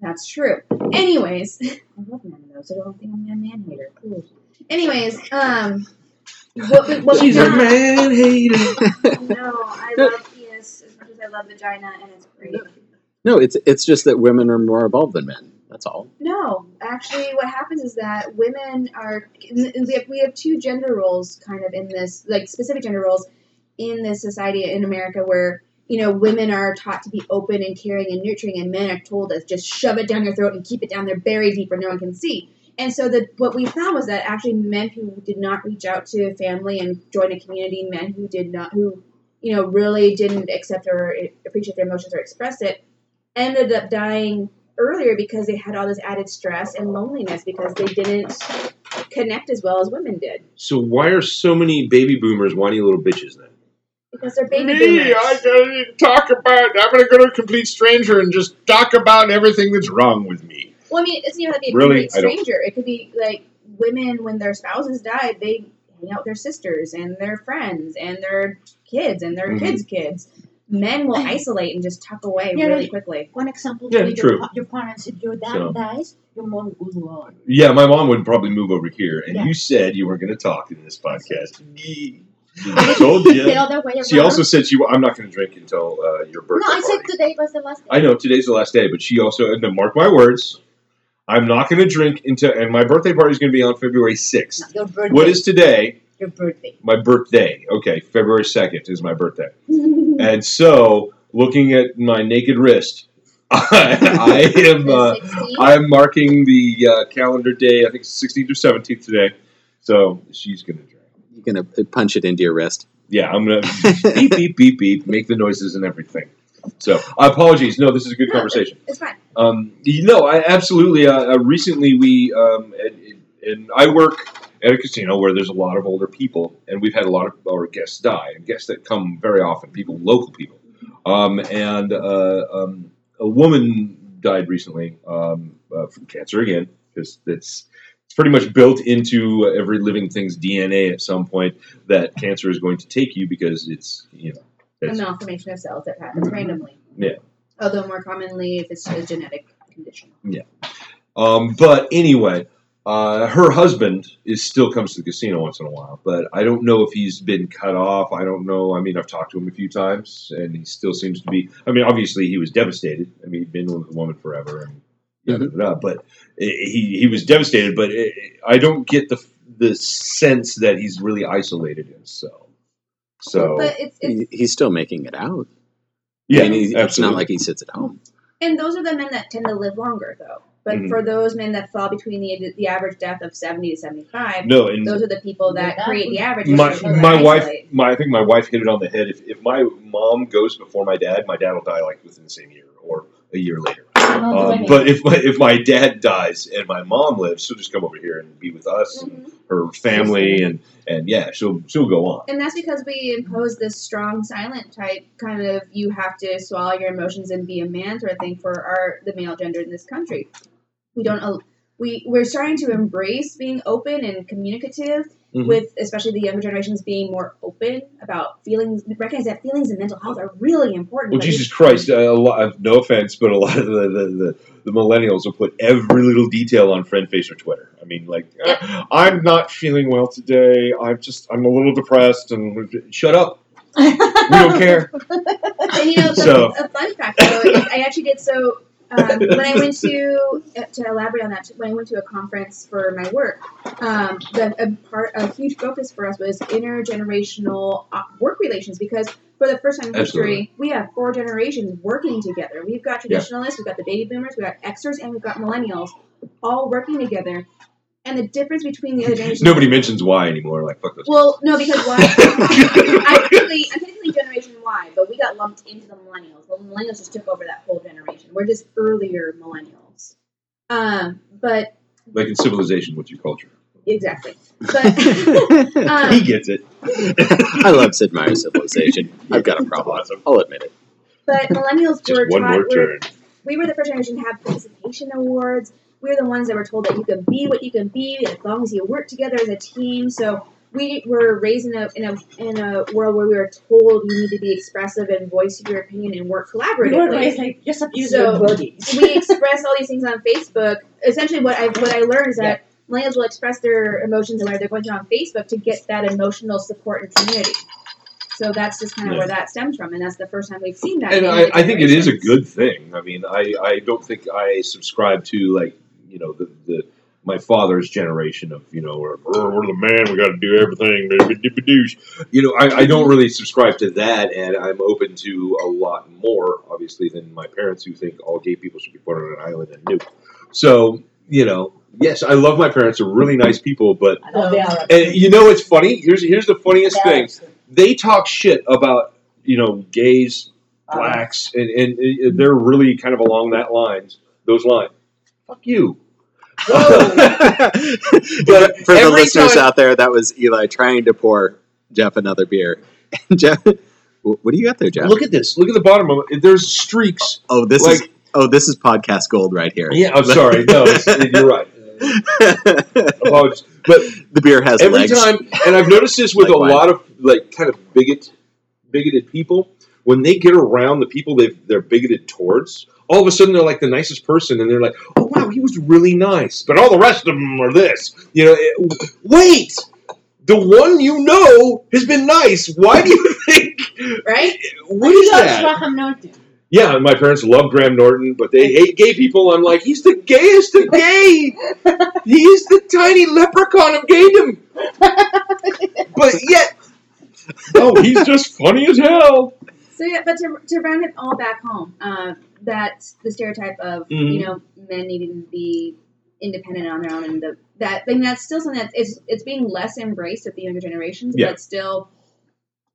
Speaker 2: That's true. Anyways, [laughs] I love men though, so don't think I'm a man hater. Cool. Anyways, um, what we, what we
Speaker 1: She's a man hater. [laughs]
Speaker 2: No, I love penis as much as I love vagina, and it's great.
Speaker 3: No, it's it's just that women are more evolved than men. That's all.
Speaker 2: No, actually, what happens is that women are we have we have two gender roles kind of in this like specific gender roles in this society in America where you know women are taught to be open and caring and nurturing, and men are told to just shove it down your throat and keep it down there buried deep where no one can see. And so the what we found was that actually men who did not reach out to family and join a community, men who did not who you know really didn't accept or appreciate their emotions or express it, ended up dying earlier because they had all this added stress and loneliness because they didn't connect as well as women did
Speaker 1: So why are so many baby boomers whiny little bitches then?
Speaker 2: because they're baby
Speaker 6: Me,
Speaker 2: boomers.
Speaker 6: I gotta talk about. I'm gonna go to a complete stranger and just talk about everything that's wrong with me.
Speaker 2: Well, I mean, it's you know, be a
Speaker 1: Really?
Speaker 2: complete stranger. It could be like women when their spouses died, they hang out with their sisters and their friends and their kids and their
Speaker 1: Mhm.
Speaker 2: kids' kids. Men will isolate and just tuck away
Speaker 4: Yeah,
Speaker 2: really
Speaker 4: right.
Speaker 2: quickly.
Speaker 4: One example
Speaker 1: Yeah,
Speaker 4: to
Speaker 1: true.
Speaker 4: Your, your parents, if your dad
Speaker 1: So-
Speaker 4: dies, your mom goes on.
Speaker 1: Yeah, my mom would probably move over here, and
Speaker 4: Yeah.
Speaker 1: you said you weren't going to talk in this podcast. [laughs] I [laughs] told you.
Speaker 4: other way around.
Speaker 1: She also said she. I'm not going to drink until uh, your birthday
Speaker 4: No, I said
Speaker 1: party.
Speaker 4: today was the last day.
Speaker 1: I know today's the last day, but she also and then mark my words. I'm not going to drink until and my birthday party is going to be on February 6th.
Speaker 4: Your birthday.
Speaker 1: What is today?
Speaker 4: Your birthday?
Speaker 1: My birthday. Okay, February 2nd is my birthday. [laughs] And so, looking at my naked wrist, I, [laughs] I am [laughs] uh, I'm marking the uh, calendar day. I think it's 16th or 17th today. So she's gonna drink.
Speaker 3: You're gonna punch it into your wrist.
Speaker 1: Yeah, I'm gonna beep beep beep beep, make the noises and everything. So apologies. No, this is a good
Speaker 2: No,
Speaker 1: conversation.
Speaker 2: It's fine.
Speaker 1: Um, you know, I absolutely. Uh, uh, recently, we um, and, and I work at a casino where there's a lot of older people, and we've had a lot of our guests die, and guests that come very often, people, local people. Um, and uh, um, a woman died recently um, uh, from cancer again because it's it's pretty much built into every living thing's DNA at some point that cancer is going to take you because it's you know
Speaker 2: A
Speaker 1: it's,
Speaker 2: malformation of cells that happens randomly.
Speaker 1: Yeah.
Speaker 2: Although more commonly, if it's a genetic condition. Yeah.
Speaker 1: Um, but anyway, uh, her husband is still comes to the casino once in a while, but I don't know if he's been cut off. I don't know. I mean, I've talked to him a few times, and he still seems to be. I mean, obviously, he was devastated. I mean, he'd been with a woman forever, and yada, mm-hmm. yada, yada, but eh, he he was devastated. But it, I don't get the the sense that he's really isolated himself. So
Speaker 2: But it's, it's
Speaker 3: He's still making it out.
Speaker 1: yeah,
Speaker 3: I mean, he, it's not like he sits at home.
Speaker 2: and those are the men that tend to live longer, though. But
Speaker 1: Mhm.
Speaker 2: for those men that fall between the the average death of seventy to seventy five,
Speaker 1: no,
Speaker 2: those are the people that
Speaker 4: Yeah.
Speaker 2: create the average.
Speaker 1: my
Speaker 2: of people that
Speaker 1: my wife,
Speaker 2: isolate.
Speaker 1: my I think my wife hit it on the head. If, if my mom goes before my dad, my dad will die like within the same year or a year later. Um, but if my if my dad dies and my mom lives, she'll just come over here and be with us and
Speaker 2: Mhm.
Speaker 1: her family and and yeah, she'll she'll go on.
Speaker 2: And that's because we impose this strong silent type kind of you have to swallow your emotions and be a man sort of thing for our the male gender in this country. We don't we we're starting to embrace being open and communicative
Speaker 1: Mhm.
Speaker 2: with especially the younger generations being more open about feelings recognize that feelings and mental health are really important.
Speaker 1: Well, Jesus Christ! Uh, a lot, no offense, but a lot of the, the, the, the millennials will put every little detail on friend face or Twitter. I mean, like, uh, I'm not feeling well today. I'm just, I'm a little depressed, and shut up. We don't care. [laughs]
Speaker 2: And you know,
Speaker 1: So-
Speaker 2: a fun fact though, I actually did so um, when I went to [laughs] uh, to elaborate on that. When I went to a conference for my work, um, the a part a huge focus for us was intergenerational uh, work relations because for the first time in
Speaker 1: Absolutely.
Speaker 2: history, we have four generations working together. We've got traditionalists, we've got the baby boomers, we've got Xers, and we've got millennials, all working together. And the difference between the other [laughs] generations.
Speaker 1: Nobody mentions why anymore. Like, fuck those.
Speaker 2: Well, no, because why? [laughs] I'm technically, I'm technically Generation Y, but we got lumped into the millennials. The millennials just took over that whole generation. We're just earlier millennials. Um, but
Speaker 1: like in civilization, what's your culture?
Speaker 2: exactly. [laughs] But [laughs] um,
Speaker 1: he gets it.
Speaker 3: I love Sid Meier's Civilization. [laughs] I've got a problem. With them. I'll admit it.
Speaker 2: but millennials
Speaker 1: Just
Speaker 2: were
Speaker 1: one
Speaker 2: taught.
Speaker 1: more
Speaker 2: We're,
Speaker 1: turn.
Speaker 2: we were the first generation to have participation awards. We were the ones that were told that you can be what you can be as long as you work together as a team. So we were raised in a in a in a world where we were told you need to be expressive and voice your opinion and work
Speaker 4: You were
Speaker 2: collaboratively.
Speaker 4: raised like just abuse
Speaker 2: So-
Speaker 4: your bodies.
Speaker 2: we express all these things on Facebook. Essentially, what I what I learned is that millennials will express their emotions and whatever they're going through on Facebook to get that emotional support and community. So that's just kind of
Speaker 1: Yeah.
Speaker 2: where that stems from, and that's the first time we've seen that.
Speaker 1: and I, I think it is a good thing. I mean, I, I don't think I subscribe to like you know the, the my father's generation of you know we're, we're the man, we got to do everything. You know, I, I don't really subscribe to that, and I'm open to a lot more, obviously, than my parents who think all gay people should be put on an island and nuke. So you know, yes, I love my parents; they're really nice people, but
Speaker 4: I know they are.
Speaker 1: and you know what's funny? Here's here's the funniest thing they talk shit about you know gays, blacks, and, and, and they're really kind of along that lines, those lines. Fuck you.
Speaker 3: But [laughs] for the listeners
Speaker 1: time-
Speaker 3: out there, that was Eli trying to pour Jeff another beer. And [laughs] Jeff, what do you got there, Jeff?
Speaker 1: Look at this. Look at the bottom of it. There's streaks.
Speaker 3: oh, oh this is oh, this is podcast gold right here.
Speaker 1: Yeah, I'm sorry. No, it's, [laughs] you're right. Apologies. But
Speaker 3: the beer has
Speaker 1: every
Speaker 3: legs.
Speaker 1: time, and I've noticed this with
Speaker 3: Like
Speaker 1: a
Speaker 3: wine.
Speaker 1: lot of like kind of bigot, bigoted people. When they get around the people they they're bigoted towards, all of a sudden they're like the nicest person, and they're like, "Oh wow, he was really nice," but all the rest of them are this. You know, it, wait. The one you know has been nice. Why do you [laughs] think?
Speaker 2: right?
Speaker 1: What is that? Yeah, my parents love Graham Norton, but they hate gay people. I'm like, he's the gayest of gay. He's the tiny leprechaun of gaydom. [laughs] But yet, [laughs] oh, he's just funny as hell.
Speaker 2: So yeah, but to, to round it all back home, uh, that's the stereotype of
Speaker 1: Mhm.
Speaker 2: you know men needing to be independent on their own, and the, that I mean that's still something that is it's being less embraced with the younger generations,
Speaker 1: Yeah.
Speaker 2: but still,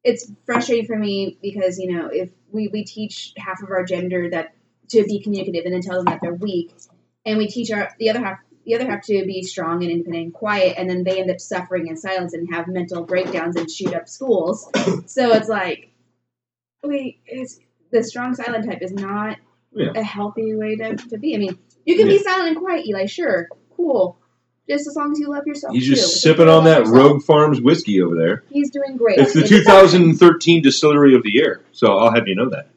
Speaker 2: it's frustrating for me because you know if we we teach half of our gender that to be communicative and then tell them that they're weak, and we teach our the other half. The other have to be strong and independent and quiet, and then they end up suffering in silence and have mental breakdowns and shoot up schools. So it's like, wait, it's the strong silent type is not
Speaker 1: Yeah.
Speaker 2: a healthy way to, to be. I mean, you can be silent and quiet, Eli. Sure, cool. Just as long as you love yourself.
Speaker 1: He's
Speaker 2: too.
Speaker 1: just
Speaker 2: If
Speaker 1: sipping on that
Speaker 2: yourself,
Speaker 1: Rogue Farms whiskey over there.
Speaker 2: He's doing great.
Speaker 1: It's the
Speaker 2: It's
Speaker 1: 2013 Distillery of the Year, so I'll have you know that.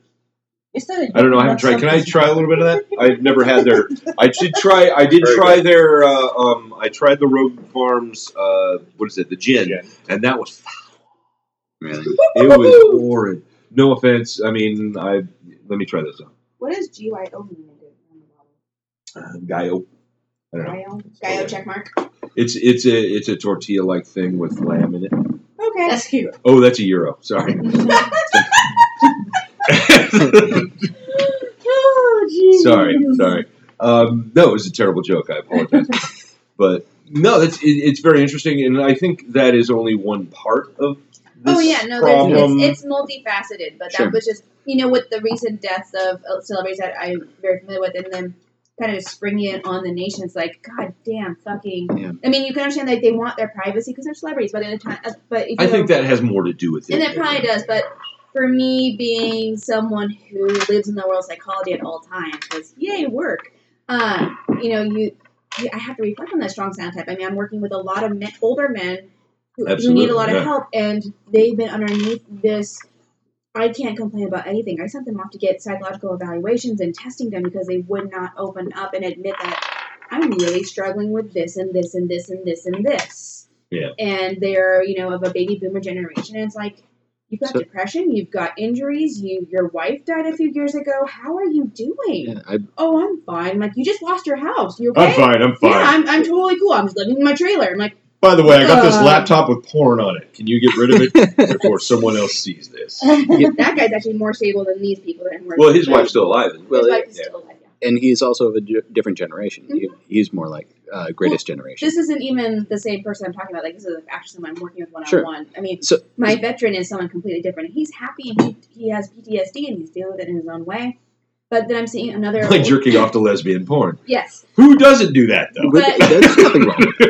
Speaker 4: Instead
Speaker 1: I don't know. I haven't tried. Can I try a little bit of that? I've never had their. I did try. I did
Speaker 5: Very
Speaker 1: try their. Uh, um, I tried the Rogue Farms. Uh, what is it? The gin,
Speaker 5: Gin.
Speaker 1: and that was.
Speaker 3: Really?
Speaker 1: It was horrid. No offense. I mean, I let me try this out.
Speaker 2: What does GYO mean on?
Speaker 1: Uh, Gaio. I don't know.
Speaker 2: Gaio? Gaio check mark.
Speaker 1: It's it's a it's a tortilla like thing with lamb in it.
Speaker 2: Okay.
Speaker 4: That's cute.
Speaker 1: Oh, that's a euro. Sorry. [laughs] [laughs]
Speaker 2: oh, jeez.
Speaker 1: sorry, sorry. Um, no, it was a terrible joke. I apologize. [laughs] but no, that's it, it's very interesting, and I think that is only one part of this
Speaker 2: Oh yeah, no, there's,
Speaker 1: problem.
Speaker 2: it's, it's multifaceted, but that
Speaker 3: Sure.
Speaker 2: was just you know with the recent deaths of celebrities that I'm very familiar with, and then kind of just springing it on the nation. It's like, god damn, fucking.
Speaker 3: Yeah.
Speaker 2: I mean, you can understand that they want their privacy because they're celebrities, but at the time, uh, but if
Speaker 1: I think that has more to do with it.
Speaker 2: and it probably does, but for me, being someone who lives in the world of psychology at all times, because yay work, uh, you know, you, you, I have to reflect on that strong sound type. I mean, I'm working with a lot of men, older men who, who need a lot
Speaker 1: yeah.
Speaker 2: of help, and they've been underneath this. I can't complain about anything. I sent them off to get psychological evaluations and testing done because they would not open up and admit that I'm really struggling with this and this and this and this and this.
Speaker 1: Yeah.
Speaker 2: And they're, you know, of a baby boomer generation. And it's like, you've got
Speaker 3: So-
Speaker 2: depression, you've got injuries, you your wife died a few years ago. How are you doing?
Speaker 3: Yeah, I,
Speaker 2: Oh, I'm fine. I'm like, you just lost your house. You okay?
Speaker 1: I'm fine. I'm fine.
Speaker 2: Yeah, I'm, I'm totally cool. I'm just living in my trailer. I'm like,
Speaker 1: By the way, I got this
Speaker 2: Uh,
Speaker 1: laptop with porn on it. Can you get rid of it [laughs] before someone else sees this? [laughs]
Speaker 2: that guy's actually more stable than these people that I'm
Speaker 1: Well, his
Speaker 2: with.
Speaker 1: wife's still alive.
Speaker 3: Well,
Speaker 2: His wife is
Speaker 1: yeah.
Speaker 2: still alive, yeah.
Speaker 3: and he's also of a different generation. He, he's more like uh, greatest generation.
Speaker 2: This isn't even the same person I'm talking about. Like, this is actually someone I'm working with one on one. I mean,
Speaker 3: So-
Speaker 2: my veteran is someone completely different. He's happy and he, he has PTSD and he's dealing with it in his own way. But then I'm seeing another.
Speaker 1: Like jerking off to lesbian porn.
Speaker 2: Yes.
Speaker 1: Who doesn't do that though?
Speaker 3: But
Speaker 2: but-
Speaker 3: there's nothing wrong. [laughs]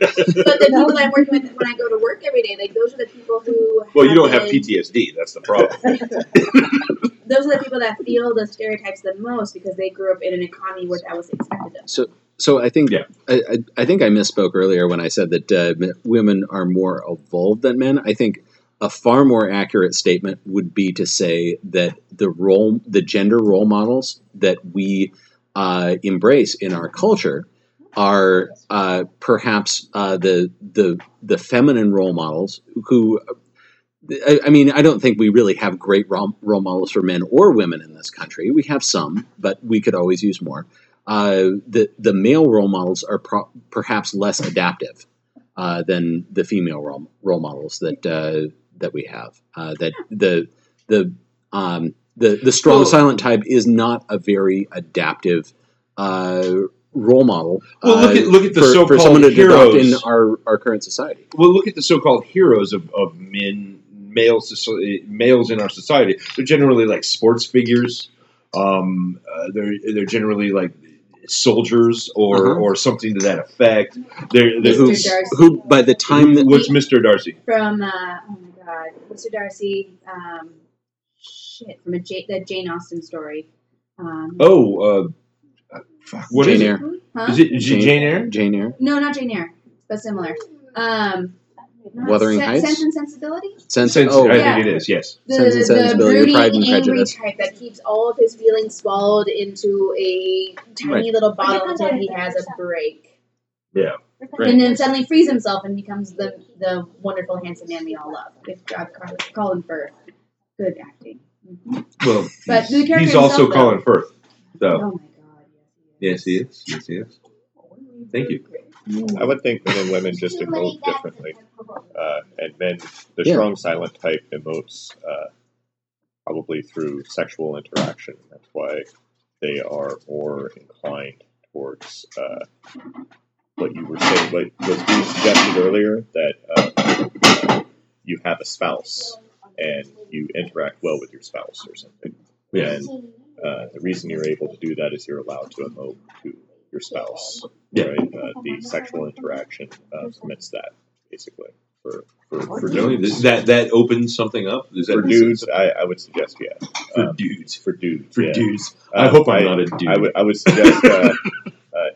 Speaker 2: But the people that I'm working with when I go to work every day, like, those are the people who.
Speaker 1: Well, you don't have PTSD. That's the problem. [laughs]
Speaker 2: Those are the people that feel the stereotypes the most because they grew up in an economy where that was expected of them.
Speaker 3: So I think
Speaker 1: Yeah.
Speaker 3: I, I, I think I misspoke earlier when I said that uh, women are more evolved than men. I think a far more accurate statement would be to say that the role, the gender role models that we uh, embrace in our culture are uh, perhaps uh, the the the feminine role models who. I, I mean, I don't think we really have great role, role models for men or women in this country. We have some, but we could always use more uh, the the male role models are pro- perhaps less adaptive uh, than the female role, role models that uh, that we have. Uh, that the the um, the the strong
Speaker 1: Well-
Speaker 3: silent type is not a very adaptive uh, role model.
Speaker 1: Well, look
Speaker 3: uh,
Speaker 1: at- look at the
Speaker 3: for, for
Speaker 1: so-called
Speaker 3: someone to adopt in
Speaker 1: heroes.
Speaker 3: our, our current society.
Speaker 1: well, look at the so-called heroes of, of men, male soci- males in our society. They're generally like sports figures. Um, uh, they're they're generally like soldiers or
Speaker 3: Uh-huh.
Speaker 1: or something to that effect. They're, they're
Speaker 2: Mr.
Speaker 3: Who,
Speaker 2: Darcy.
Speaker 3: who by the time that
Speaker 1: what's Mr. Darcy?
Speaker 2: From, uh, oh my god, Mr. Darcy, um, shit, from a J- the Jane Austen story. Um,
Speaker 1: Oh, uh, fuck, what is
Speaker 3: Jane
Speaker 1: it?
Speaker 3: Eyre.
Speaker 2: huh?
Speaker 1: Is it is it
Speaker 3: Jane-
Speaker 1: Jane Eyre?
Speaker 3: Jane Eyre,
Speaker 2: No, not Jane Eyre, but similar. Um,
Speaker 3: Wuthering
Speaker 2: Sen-
Speaker 3: Heights?
Speaker 2: Sense and Sensibility?
Speaker 3: Sense,
Speaker 1: Sense-
Speaker 3: oh,
Speaker 1: I
Speaker 2: yeah.
Speaker 1: think it is. Yes.
Speaker 2: The,
Speaker 3: Sense and
Speaker 2: the
Speaker 3: Sensibility,
Speaker 2: brooding,
Speaker 3: Pride and
Speaker 2: angry
Speaker 3: Prejudice.
Speaker 2: type that keeps all of his feelings swallowed into a tiny
Speaker 3: Right.
Speaker 2: little bottle until he has a break.
Speaker 1: Yeah.
Speaker 2: And then suddenly frees himself and becomes the the wonderful, handsome man we all love. Good job, Colin- Colin Firth. Good acting. Mhm.
Speaker 1: Well,
Speaker 2: But
Speaker 1: he's,
Speaker 2: the
Speaker 1: he's also
Speaker 2: himself,
Speaker 1: Colin Firth. So
Speaker 2: Oh my god,
Speaker 1: yes, he is. Yes, he is. Thank you.
Speaker 5: I would think men and women just emote differently. Uh, and men, the
Speaker 3: Yeah.
Speaker 5: strong silent type emotes uh, probably through sexual interaction. That's why they are more inclined towards uh, what you were saying, what was being suggested earlier, that uh, you have a spouse and you interact well with your spouse or something.
Speaker 1: Yeah.
Speaker 5: And uh, the reason you're able to do that is you're allowed to emote to your spouse.
Speaker 1: Yeah.
Speaker 5: Right? Uh, the sexual interaction uh, permits that, basically. for for, for dudes.
Speaker 1: That that opens something up. Is that
Speaker 5: For dudes, I, I would suggest.
Speaker 1: For
Speaker 5: Um,
Speaker 1: dudes.
Speaker 5: for dudes,
Speaker 1: For
Speaker 5: yeah.
Speaker 1: dudes.
Speaker 5: Uh,
Speaker 1: I hope I'm
Speaker 5: I-
Speaker 1: not a dude.
Speaker 5: I would I would suggest uh, [laughs]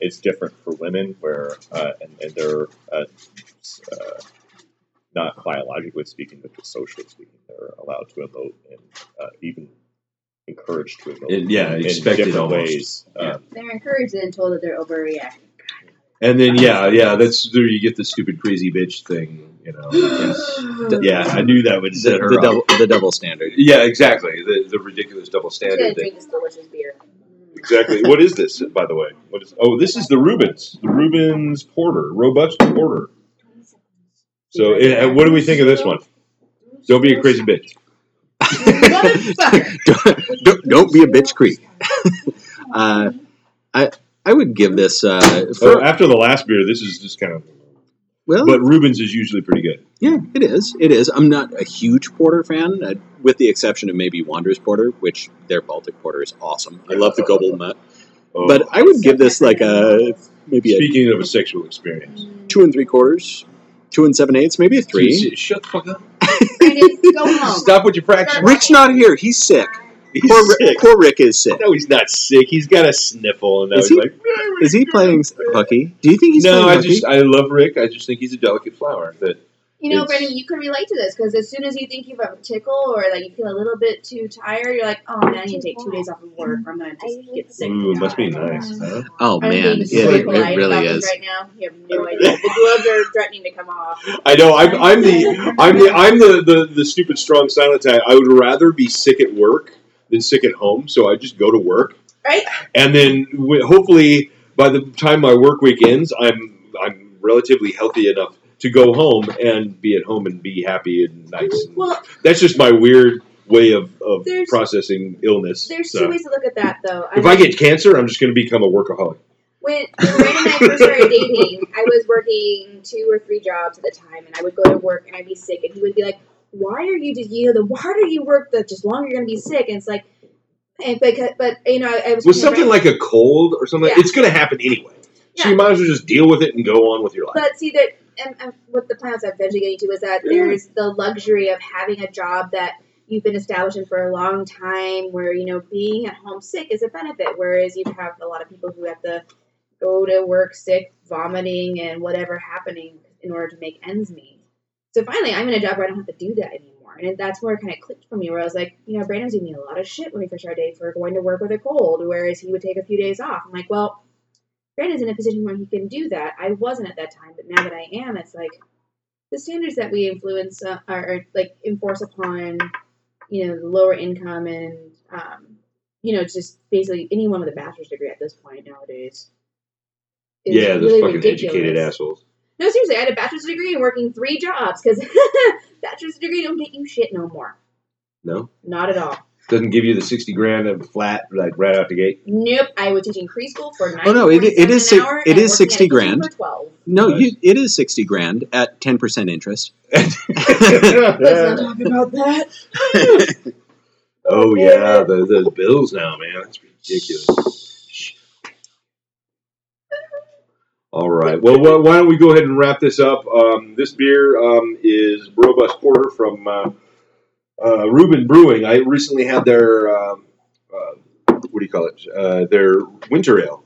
Speaker 5: it's different for women where uh, and, and they're uh, uh, not biologically speaking, but just socially speaking, they're allowed to emote and uh, even encouraged to emote
Speaker 1: And, yeah,
Speaker 5: in
Speaker 1: expected
Speaker 5: different
Speaker 1: almost.
Speaker 5: ways.
Speaker 1: Yeah.
Speaker 5: Um,
Speaker 2: They're encouraged and told that they're overreacting.
Speaker 1: And then yeah, yeah, that's there you get the stupid crazy bitch thing, you know. Yeah, [gasps] yeah I knew that would
Speaker 3: The,
Speaker 1: set her
Speaker 3: the
Speaker 1: up.
Speaker 3: double the double standard.
Speaker 1: Yeah, exactly. The the ridiculous double
Speaker 2: I'm
Speaker 1: standard
Speaker 2: gonna
Speaker 1: thing.
Speaker 2: drink this delicious beer.
Speaker 1: Exactly. What is this, by the way? What is? Oh, this is the Reuben's, the Reuben's Porter, robust porter. So, eh, what do we think of this one? Don't be a crazy bitch. [laughs]
Speaker 3: Don't, don't, don't be a bitch creek. [laughs] uh, I I would give this uh,
Speaker 1: So
Speaker 3: for
Speaker 1: after the last beer, this is just kind of.
Speaker 3: Well,
Speaker 1: But Reuben's is usually pretty good.
Speaker 3: yeah, it is. It is. I'm not a huge porter fan, uh, with the exception of maybe Wanderers Porter, which their Baltic Porter is awesome. I love the Gobel Nut,
Speaker 1: Oh.
Speaker 3: but I would give this like a maybe a
Speaker 1: speaking of a sexual experience,
Speaker 3: two and three quarters, two and seven eighths, maybe a three.
Speaker 1: Shut the fuck up.
Speaker 2: Go home.
Speaker 1: Stop with your practice.
Speaker 3: Rick's not here. He's sick.
Speaker 1: He's
Speaker 3: Poor, Rick-
Speaker 1: sick.
Speaker 3: poor Rick is sick.
Speaker 1: No, he's not sick. He's got a sniffle, and now
Speaker 3: Is
Speaker 1: he's
Speaker 3: he-
Speaker 1: like.
Speaker 3: Is he playing hooky? Do you think he's
Speaker 1: No,
Speaker 3: playing
Speaker 1: I
Speaker 3: hooky?
Speaker 1: just I love Rick. I just think he's a delicate flower. That
Speaker 2: You know,
Speaker 1: It's-
Speaker 2: Brandon, you can relate to this because as soon as you think you have a tickle or like you feel a little bit too tired, you're like, oh man, I need to take two days off of work or I'm gonna just get sick.
Speaker 1: ooh, must be nice. Huh?
Speaker 3: oh
Speaker 2: I'm
Speaker 3: man,
Speaker 2: being
Speaker 3: it, it, really is.
Speaker 2: right now. You have no idea. The gloves are threatening to come off.
Speaker 1: I know. I'm, I'm the I'm the I'm the, the, the stupid strong silent type. I would rather be sick at work than sick at home. So I just go to work,
Speaker 2: Right?
Speaker 1: and then hopefully by the time my work week ends, I'm I'm relatively healthy enough to go home and be at home and be happy and nice. And
Speaker 2: Well,
Speaker 1: that's just my weird way of, of processing illness.
Speaker 2: there's
Speaker 1: So,
Speaker 2: two ways to look at that though.
Speaker 1: if I get cancer, I'm just going to become a workaholic.
Speaker 2: when, when and I first started dating, I was working two or three jobs at the time, and I would go to work and I'd be sick, and he would be like, "Why are you just you know the harder you work, the just longer you're gonna be sick." And it's like, and because but you know I, I was
Speaker 1: With something
Speaker 2: about-
Speaker 1: like a cold or something,
Speaker 2: Yeah.
Speaker 1: it's going to happen anyway. So
Speaker 2: Yeah.
Speaker 1: you might as well just deal with it and go on with your life.
Speaker 2: But see that, and, and what the plan I was eventually getting to is that
Speaker 1: Yeah.
Speaker 2: there's the luxury of having a job that you've been establishing for a long time, where you know being at home sick is a benefit, whereas you have a lot of people who have to go to work sick, vomiting, and whatever happening in order to make ends meet. So finally, I'm in a job where I don't have to do that anymore, and that's where it kind of clicked for me. Where I was like, you know, Brandon was giving me a lot of shit when we first started dating for going to work with a cold, whereas he would take a few days off. I'm like, well. Brandon's in a position where he can do that. I wasn't at that time, but now that I am, it's like the standards that we influence uh, are, are like enforce upon, you know, the lower income and, um, you know, just basically anyone with a bachelor's degree at this point nowadays. is
Speaker 1: yeah, those
Speaker 2: really
Speaker 1: fucking
Speaker 2: ridiculous.
Speaker 1: educated assholes.
Speaker 2: No, seriously, I had a bachelor's degree and working three jobs because [laughs] bachelor's degree don't get you shit no more.
Speaker 1: No,
Speaker 2: Not at all.
Speaker 1: doesn't give you the sixty grand of flat like right out the gate.
Speaker 2: Nope. I was teaching preschool for nine.
Speaker 3: Oh, no, it- it is
Speaker 2: an
Speaker 3: si-
Speaker 2: hour
Speaker 3: it
Speaker 2: and
Speaker 3: is
Speaker 2: working at a
Speaker 3: 60 grand.
Speaker 2: Twelve.
Speaker 3: No,
Speaker 1: Nice.
Speaker 3: you, it is sixty grand at ten percent interest. [laughs] [laughs]
Speaker 2: Let's not talk about that.
Speaker 1: oh yeah, the the bills now, man. That's ridiculous. All right. Well, why don't we go ahead and wrap this up? Um, this beer um, is Robust Porter from uh, uh, Reuben Brewing. I recently had their um, uh, what do you call it? Uh, their winter ale.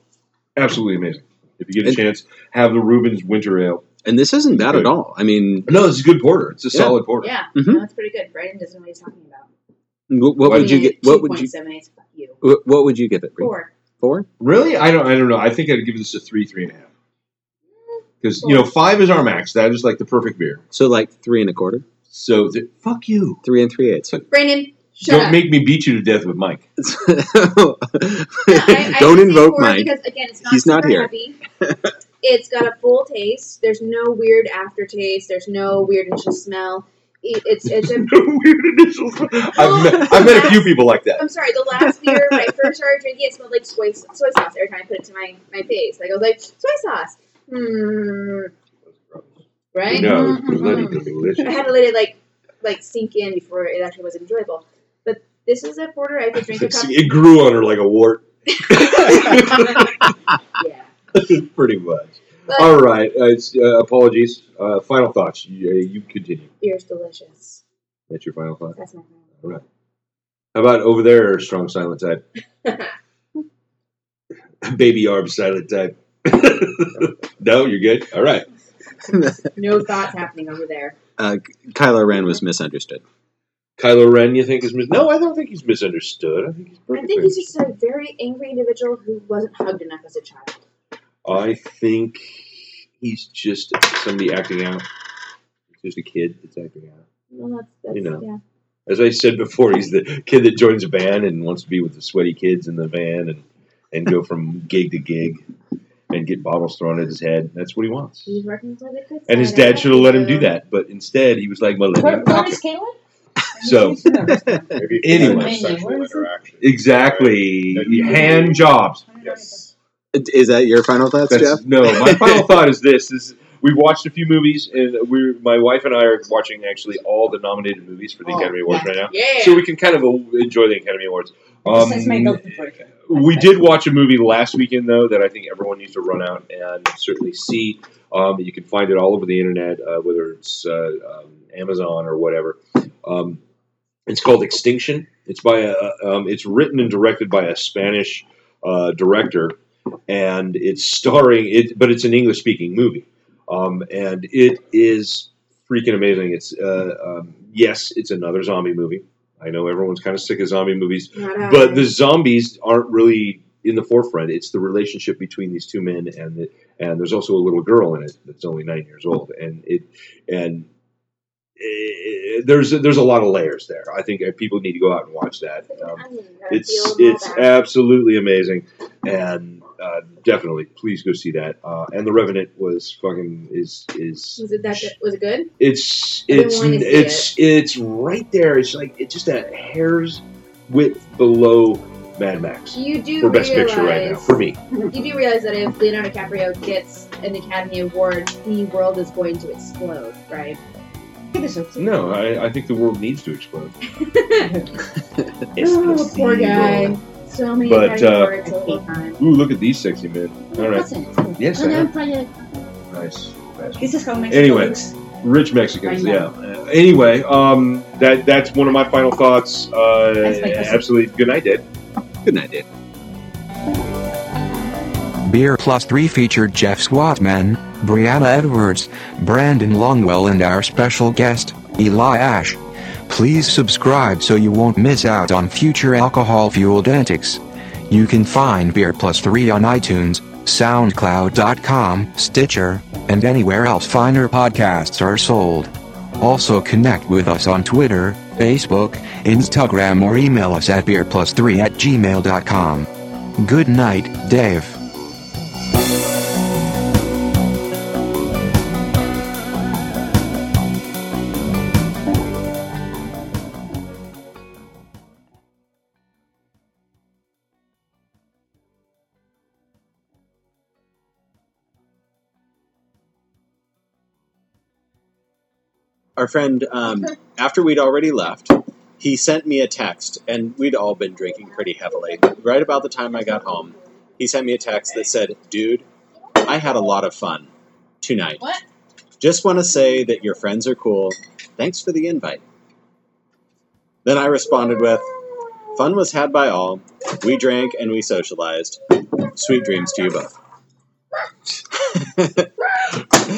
Speaker 1: Absolutely amazing. If you get a
Speaker 3: And-
Speaker 1: chance, have the Reuben's winter ale.
Speaker 3: And this isn't bad
Speaker 1: Good.
Speaker 3: at all. I mean,
Speaker 1: No, it's a good porter. It's a
Speaker 3: Yeah.
Speaker 1: solid porter.
Speaker 2: Yeah,
Speaker 3: Mhm.
Speaker 2: no, that's pretty good. Brandon doesn't know what he's talking about.
Speaker 3: wh- what would you get? What would you?
Speaker 2: 2.78, you.
Speaker 3: What would you give it? Bree?
Speaker 2: Four.
Speaker 3: Four?
Speaker 1: Really? I don't. I don't know. I think I'd give this a three, three and a half. Because you know, five is our max. That is like the perfect beer.
Speaker 3: So like three and a quarter,
Speaker 1: So th- fuck you.
Speaker 3: three and three eighths. [laughs]
Speaker 2: Brandon, shut
Speaker 1: Don't
Speaker 2: up.
Speaker 1: make me beat you to death with Mike. [laughs]
Speaker 2: No, I- I
Speaker 3: Don't
Speaker 2: would say
Speaker 3: invoke
Speaker 2: four
Speaker 3: Mike.
Speaker 2: Because again, it's not
Speaker 3: He's not
Speaker 2: super
Speaker 3: here.
Speaker 2: heavy. it's got a full taste. There's no weird aftertaste. There's no weird initial smell. It- It's it's a. [laughs]
Speaker 1: Weird initials. I've met, oh, I've met a few people like that.
Speaker 2: I'm sorry. The last beer when I first started drinking, it smelled like soy soy sauce every time I put it to my my face. Like I was like soy sauce. Hmm. Right.
Speaker 1: No, it's
Speaker 2: Mhm.
Speaker 1: bloody delicious.
Speaker 2: I had to let it like like sink in before it actually was enjoyable. But this is a porter I could drink a [laughs] cup.
Speaker 1: It grew on her like a wart. [laughs] [laughs]
Speaker 2: Yeah.
Speaker 1: Pretty much.
Speaker 2: But
Speaker 1: All right. Uh, it's, uh, apologies. Uh, final thoughts. You, uh, you continue.
Speaker 2: beer's delicious.
Speaker 1: That's your final thought.
Speaker 2: That's my final.
Speaker 1: All right. How about over there, strong silent type? Baby arm silent type. [laughs] no, you're good. All right. [laughs]
Speaker 2: No thoughts happening over there.
Speaker 3: uh, Kylo Ren was misunderstood.
Speaker 1: Kylo Ren, you think is mis- no? I don't think he's misunderstood. I think he's
Speaker 2: I think he's just a very angry individual who wasn't hugged enough as a child.
Speaker 1: I think he's just somebody acting out. He's just a kid that's acting out.
Speaker 2: Well, that's, that's
Speaker 1: You know.
Speaker 2: yeah.
Speaker 1: As I said before, he's the kid that joins a band and wants to be with the sweaty kids in the van and, and go from gig to gig and get bottles thrown at his head. That's what he wants.
Speaker 2: He's working for the good
Speaker 1: And his dad should have let him do that, but instead he was like, Millennium
Speaker 4: Where, where
Speaker 1: Falcon.
Speaker 4: is Caleb?
Speaker 1: So [laughs]
Speaker 5: Maybe [laughs]
Speaker 1: Anyway.
Speaker 5: sexual
Speaker 4: Where is it?
Speaker 5: interaction.
Speaker 1: exactly hand jobs.
Speaker 5: Yes.
Speaker 3: Is that your final thoughts,
Speaker 1: That's,
Speaker 3: Jeff?
Speaker 1: no, my [laughs] final thought is this: is we've watched a few movies, and we're my wife and I are watching actually all the nominated movies for the
Speaker 4: Oh,
Speaker 1: Academy Awards
Speaker 4: yeah.
Speaker 1: right now,
Speaker 2: Yeah.
Speaker 1: so we can kind of uh, enjoy the Academy Awards. Um,
Speaker 4: Let's make up
Speaker 1: we did watch a movie last weekend though that I think everyone needs to run out and certainly see. Um, you can find it all over the internet, uh, whether it's uh, um, Amazon or whatever. Um, it's called Extinction. It's by a, um, it's written and directed by a Spanish uh, director, and it's starring it, but it's an English speaking movie, um, and it is freaking amazing. It's uh, um, yes, it's another zombie movie. I know everyone's kind of sick of zombie movies
Speaker 2: Not I.
Speaker 1: but the zombies aren't really in the forefront. It's the relationship between these two men, and the, and there's also a little girl in it that's only nine years old, and it and eh, there's there's a lot of layers there. I think uh, people need to go out and watch that. Um, it's it's absolutely amazing, and uh, definitely please go see that. Uh, and the Revenant was fucking is is
Speaker 2: was it that? good- Was it good?
Speaker 1: it's
Speaker 2: I've
Speaker 1: it's
Speaker 2: wanting to see
Speaker 1: it's it's right there. It's like it's just a hair's width below Mad Max
Speaker 2: You do
Speaker 1: for Best
Speaker 2: realize,
Speaker 1: Picture right now for me.
Speaker 2: You do realize that if Leonardo DiCaprio gets an Academy Award, the world is going to explode, right?
Speaker 1: No, I, I think the world needs to explode. [laughs] [laughs]
Speaker 2: oh, poor guy. So many
Speaker 1: But, uh,
Speaker 2: Awards the whole time.
Speaker 1: Ooh, look at these sexy men. All right, yes, I am.
Speaker 4: This
Speaker 1: nice.
Speaker 4: is how Mexico
Speaker 1: Anyway.
Speaker 4: looks.
Speaker 1: Rich Mexicans, yeah. Uh, anyway, um, that that's one of my final thoughts. Uh,
Speaker 4: That's my question.
Speaker 1: absolutely. Good night, Dad.
Speaker 3: Good night, Dave.
Speaker 7: Beer Plus 3 featured Jeff Swatman, Brianna Edwards, Brandon Longwell, and our special guest, Eli Ash. Please subscribe so you won't miss out on future alcohol fueled antics. You can find Beer Plus 3 on iTunes, SoundCloud.com, Stitcher, and anywhere else finer podcasts are sold. Also connect with us on Twitter, Facebook, Instagram, or email us at beerplus3 at gmail.com. Good night, Dave.
Speaker 3: Our friend, um, [laughs] after we'd already left, he sent me a text, and we'd all been drinking pretty heavily. Right about the time I got home, he sent me a text that said, Dude, I had a lot of fun tonight.
Speaker 2: What?
Speaker 3: Just want to say that your friends are cool. Thanks for the invite. Then I responded with, Fun was had by all. We drank and we socialized. Sweet dreams to you both. [laughs]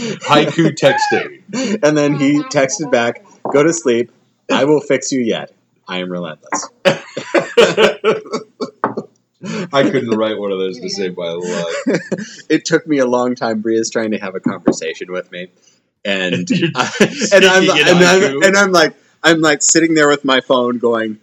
Speaker 1: Haiku texting.
Speaker 3: and then he oh, texted back, Go to sleep. I will fix you yet. I am relentless. [laughs]
Speaker 1: I couldn't write one of those to save my life. [laughs]
Speaker 3: it took me a long time. Bria's trying to have a conversation with me, and [laughs] I, and I'm
Speaker 1: speaking
Speaker 3: and I'm,
Speaker 1: haiku.
Speaker 3: and I'm like I'm like sitting there with my phone going.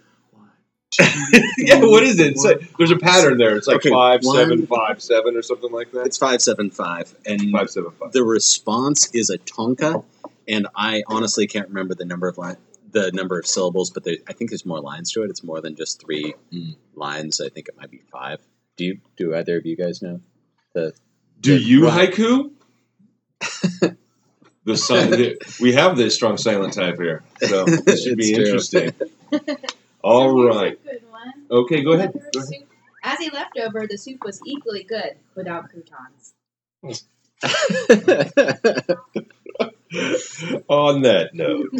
Speaker 3: [laughs]
Speaker 1: yeah, what is it? It's like, there's a pattern there. It's like
Speaker 3: Okay,
Speaker 1: five,
Speaker 3: one-
Speaker 1: seven, five, seven, or something like that.
Speaker 3: It's five seven five, and
Speaker 1: Five, seven, five.
Speaker 3: the response is a tanka, and I honestly can't remember the number of line, the number of syllables, but there, I think there's more lines to it. It's more than just three
Speaker 1: Mm.
Speaker 3: lines. I think it might be five. Do you? Do either of you guys know? The
Speaker 1: Do
Speaker 3: the-
Speaker 1: you
Speaker 3: right.
Speaker 1: haiku? [laughs] the, si- the we have this strong silent type here, so [laughs] this should be
Speaker 3: true.
Speaker 1: interesting. All right.
Speaker 2: Good one.
Speaker 1: Okay, go ahead. Go ahead.
Speaker 2: As a leftover, the soup was equally good without croutons. [laughs]
Speaker 1: On that note,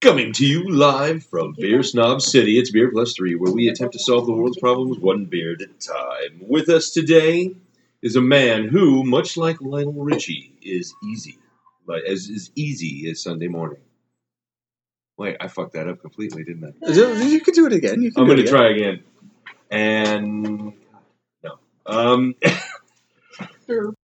Speaker 1: coming to you live from Beer Snob City, it's Beer Plus Three, where we attempt to solve the world's problems one beer at a time. With us today is a man who, much like Lionel Richie, is easy, like as is easy as Sunday morning. Wait, I fucked that up completely, didn't I?
Speaker 3: you could do it again. You can
Speaker 1: I'm going to try again. And no. Um, [laughs]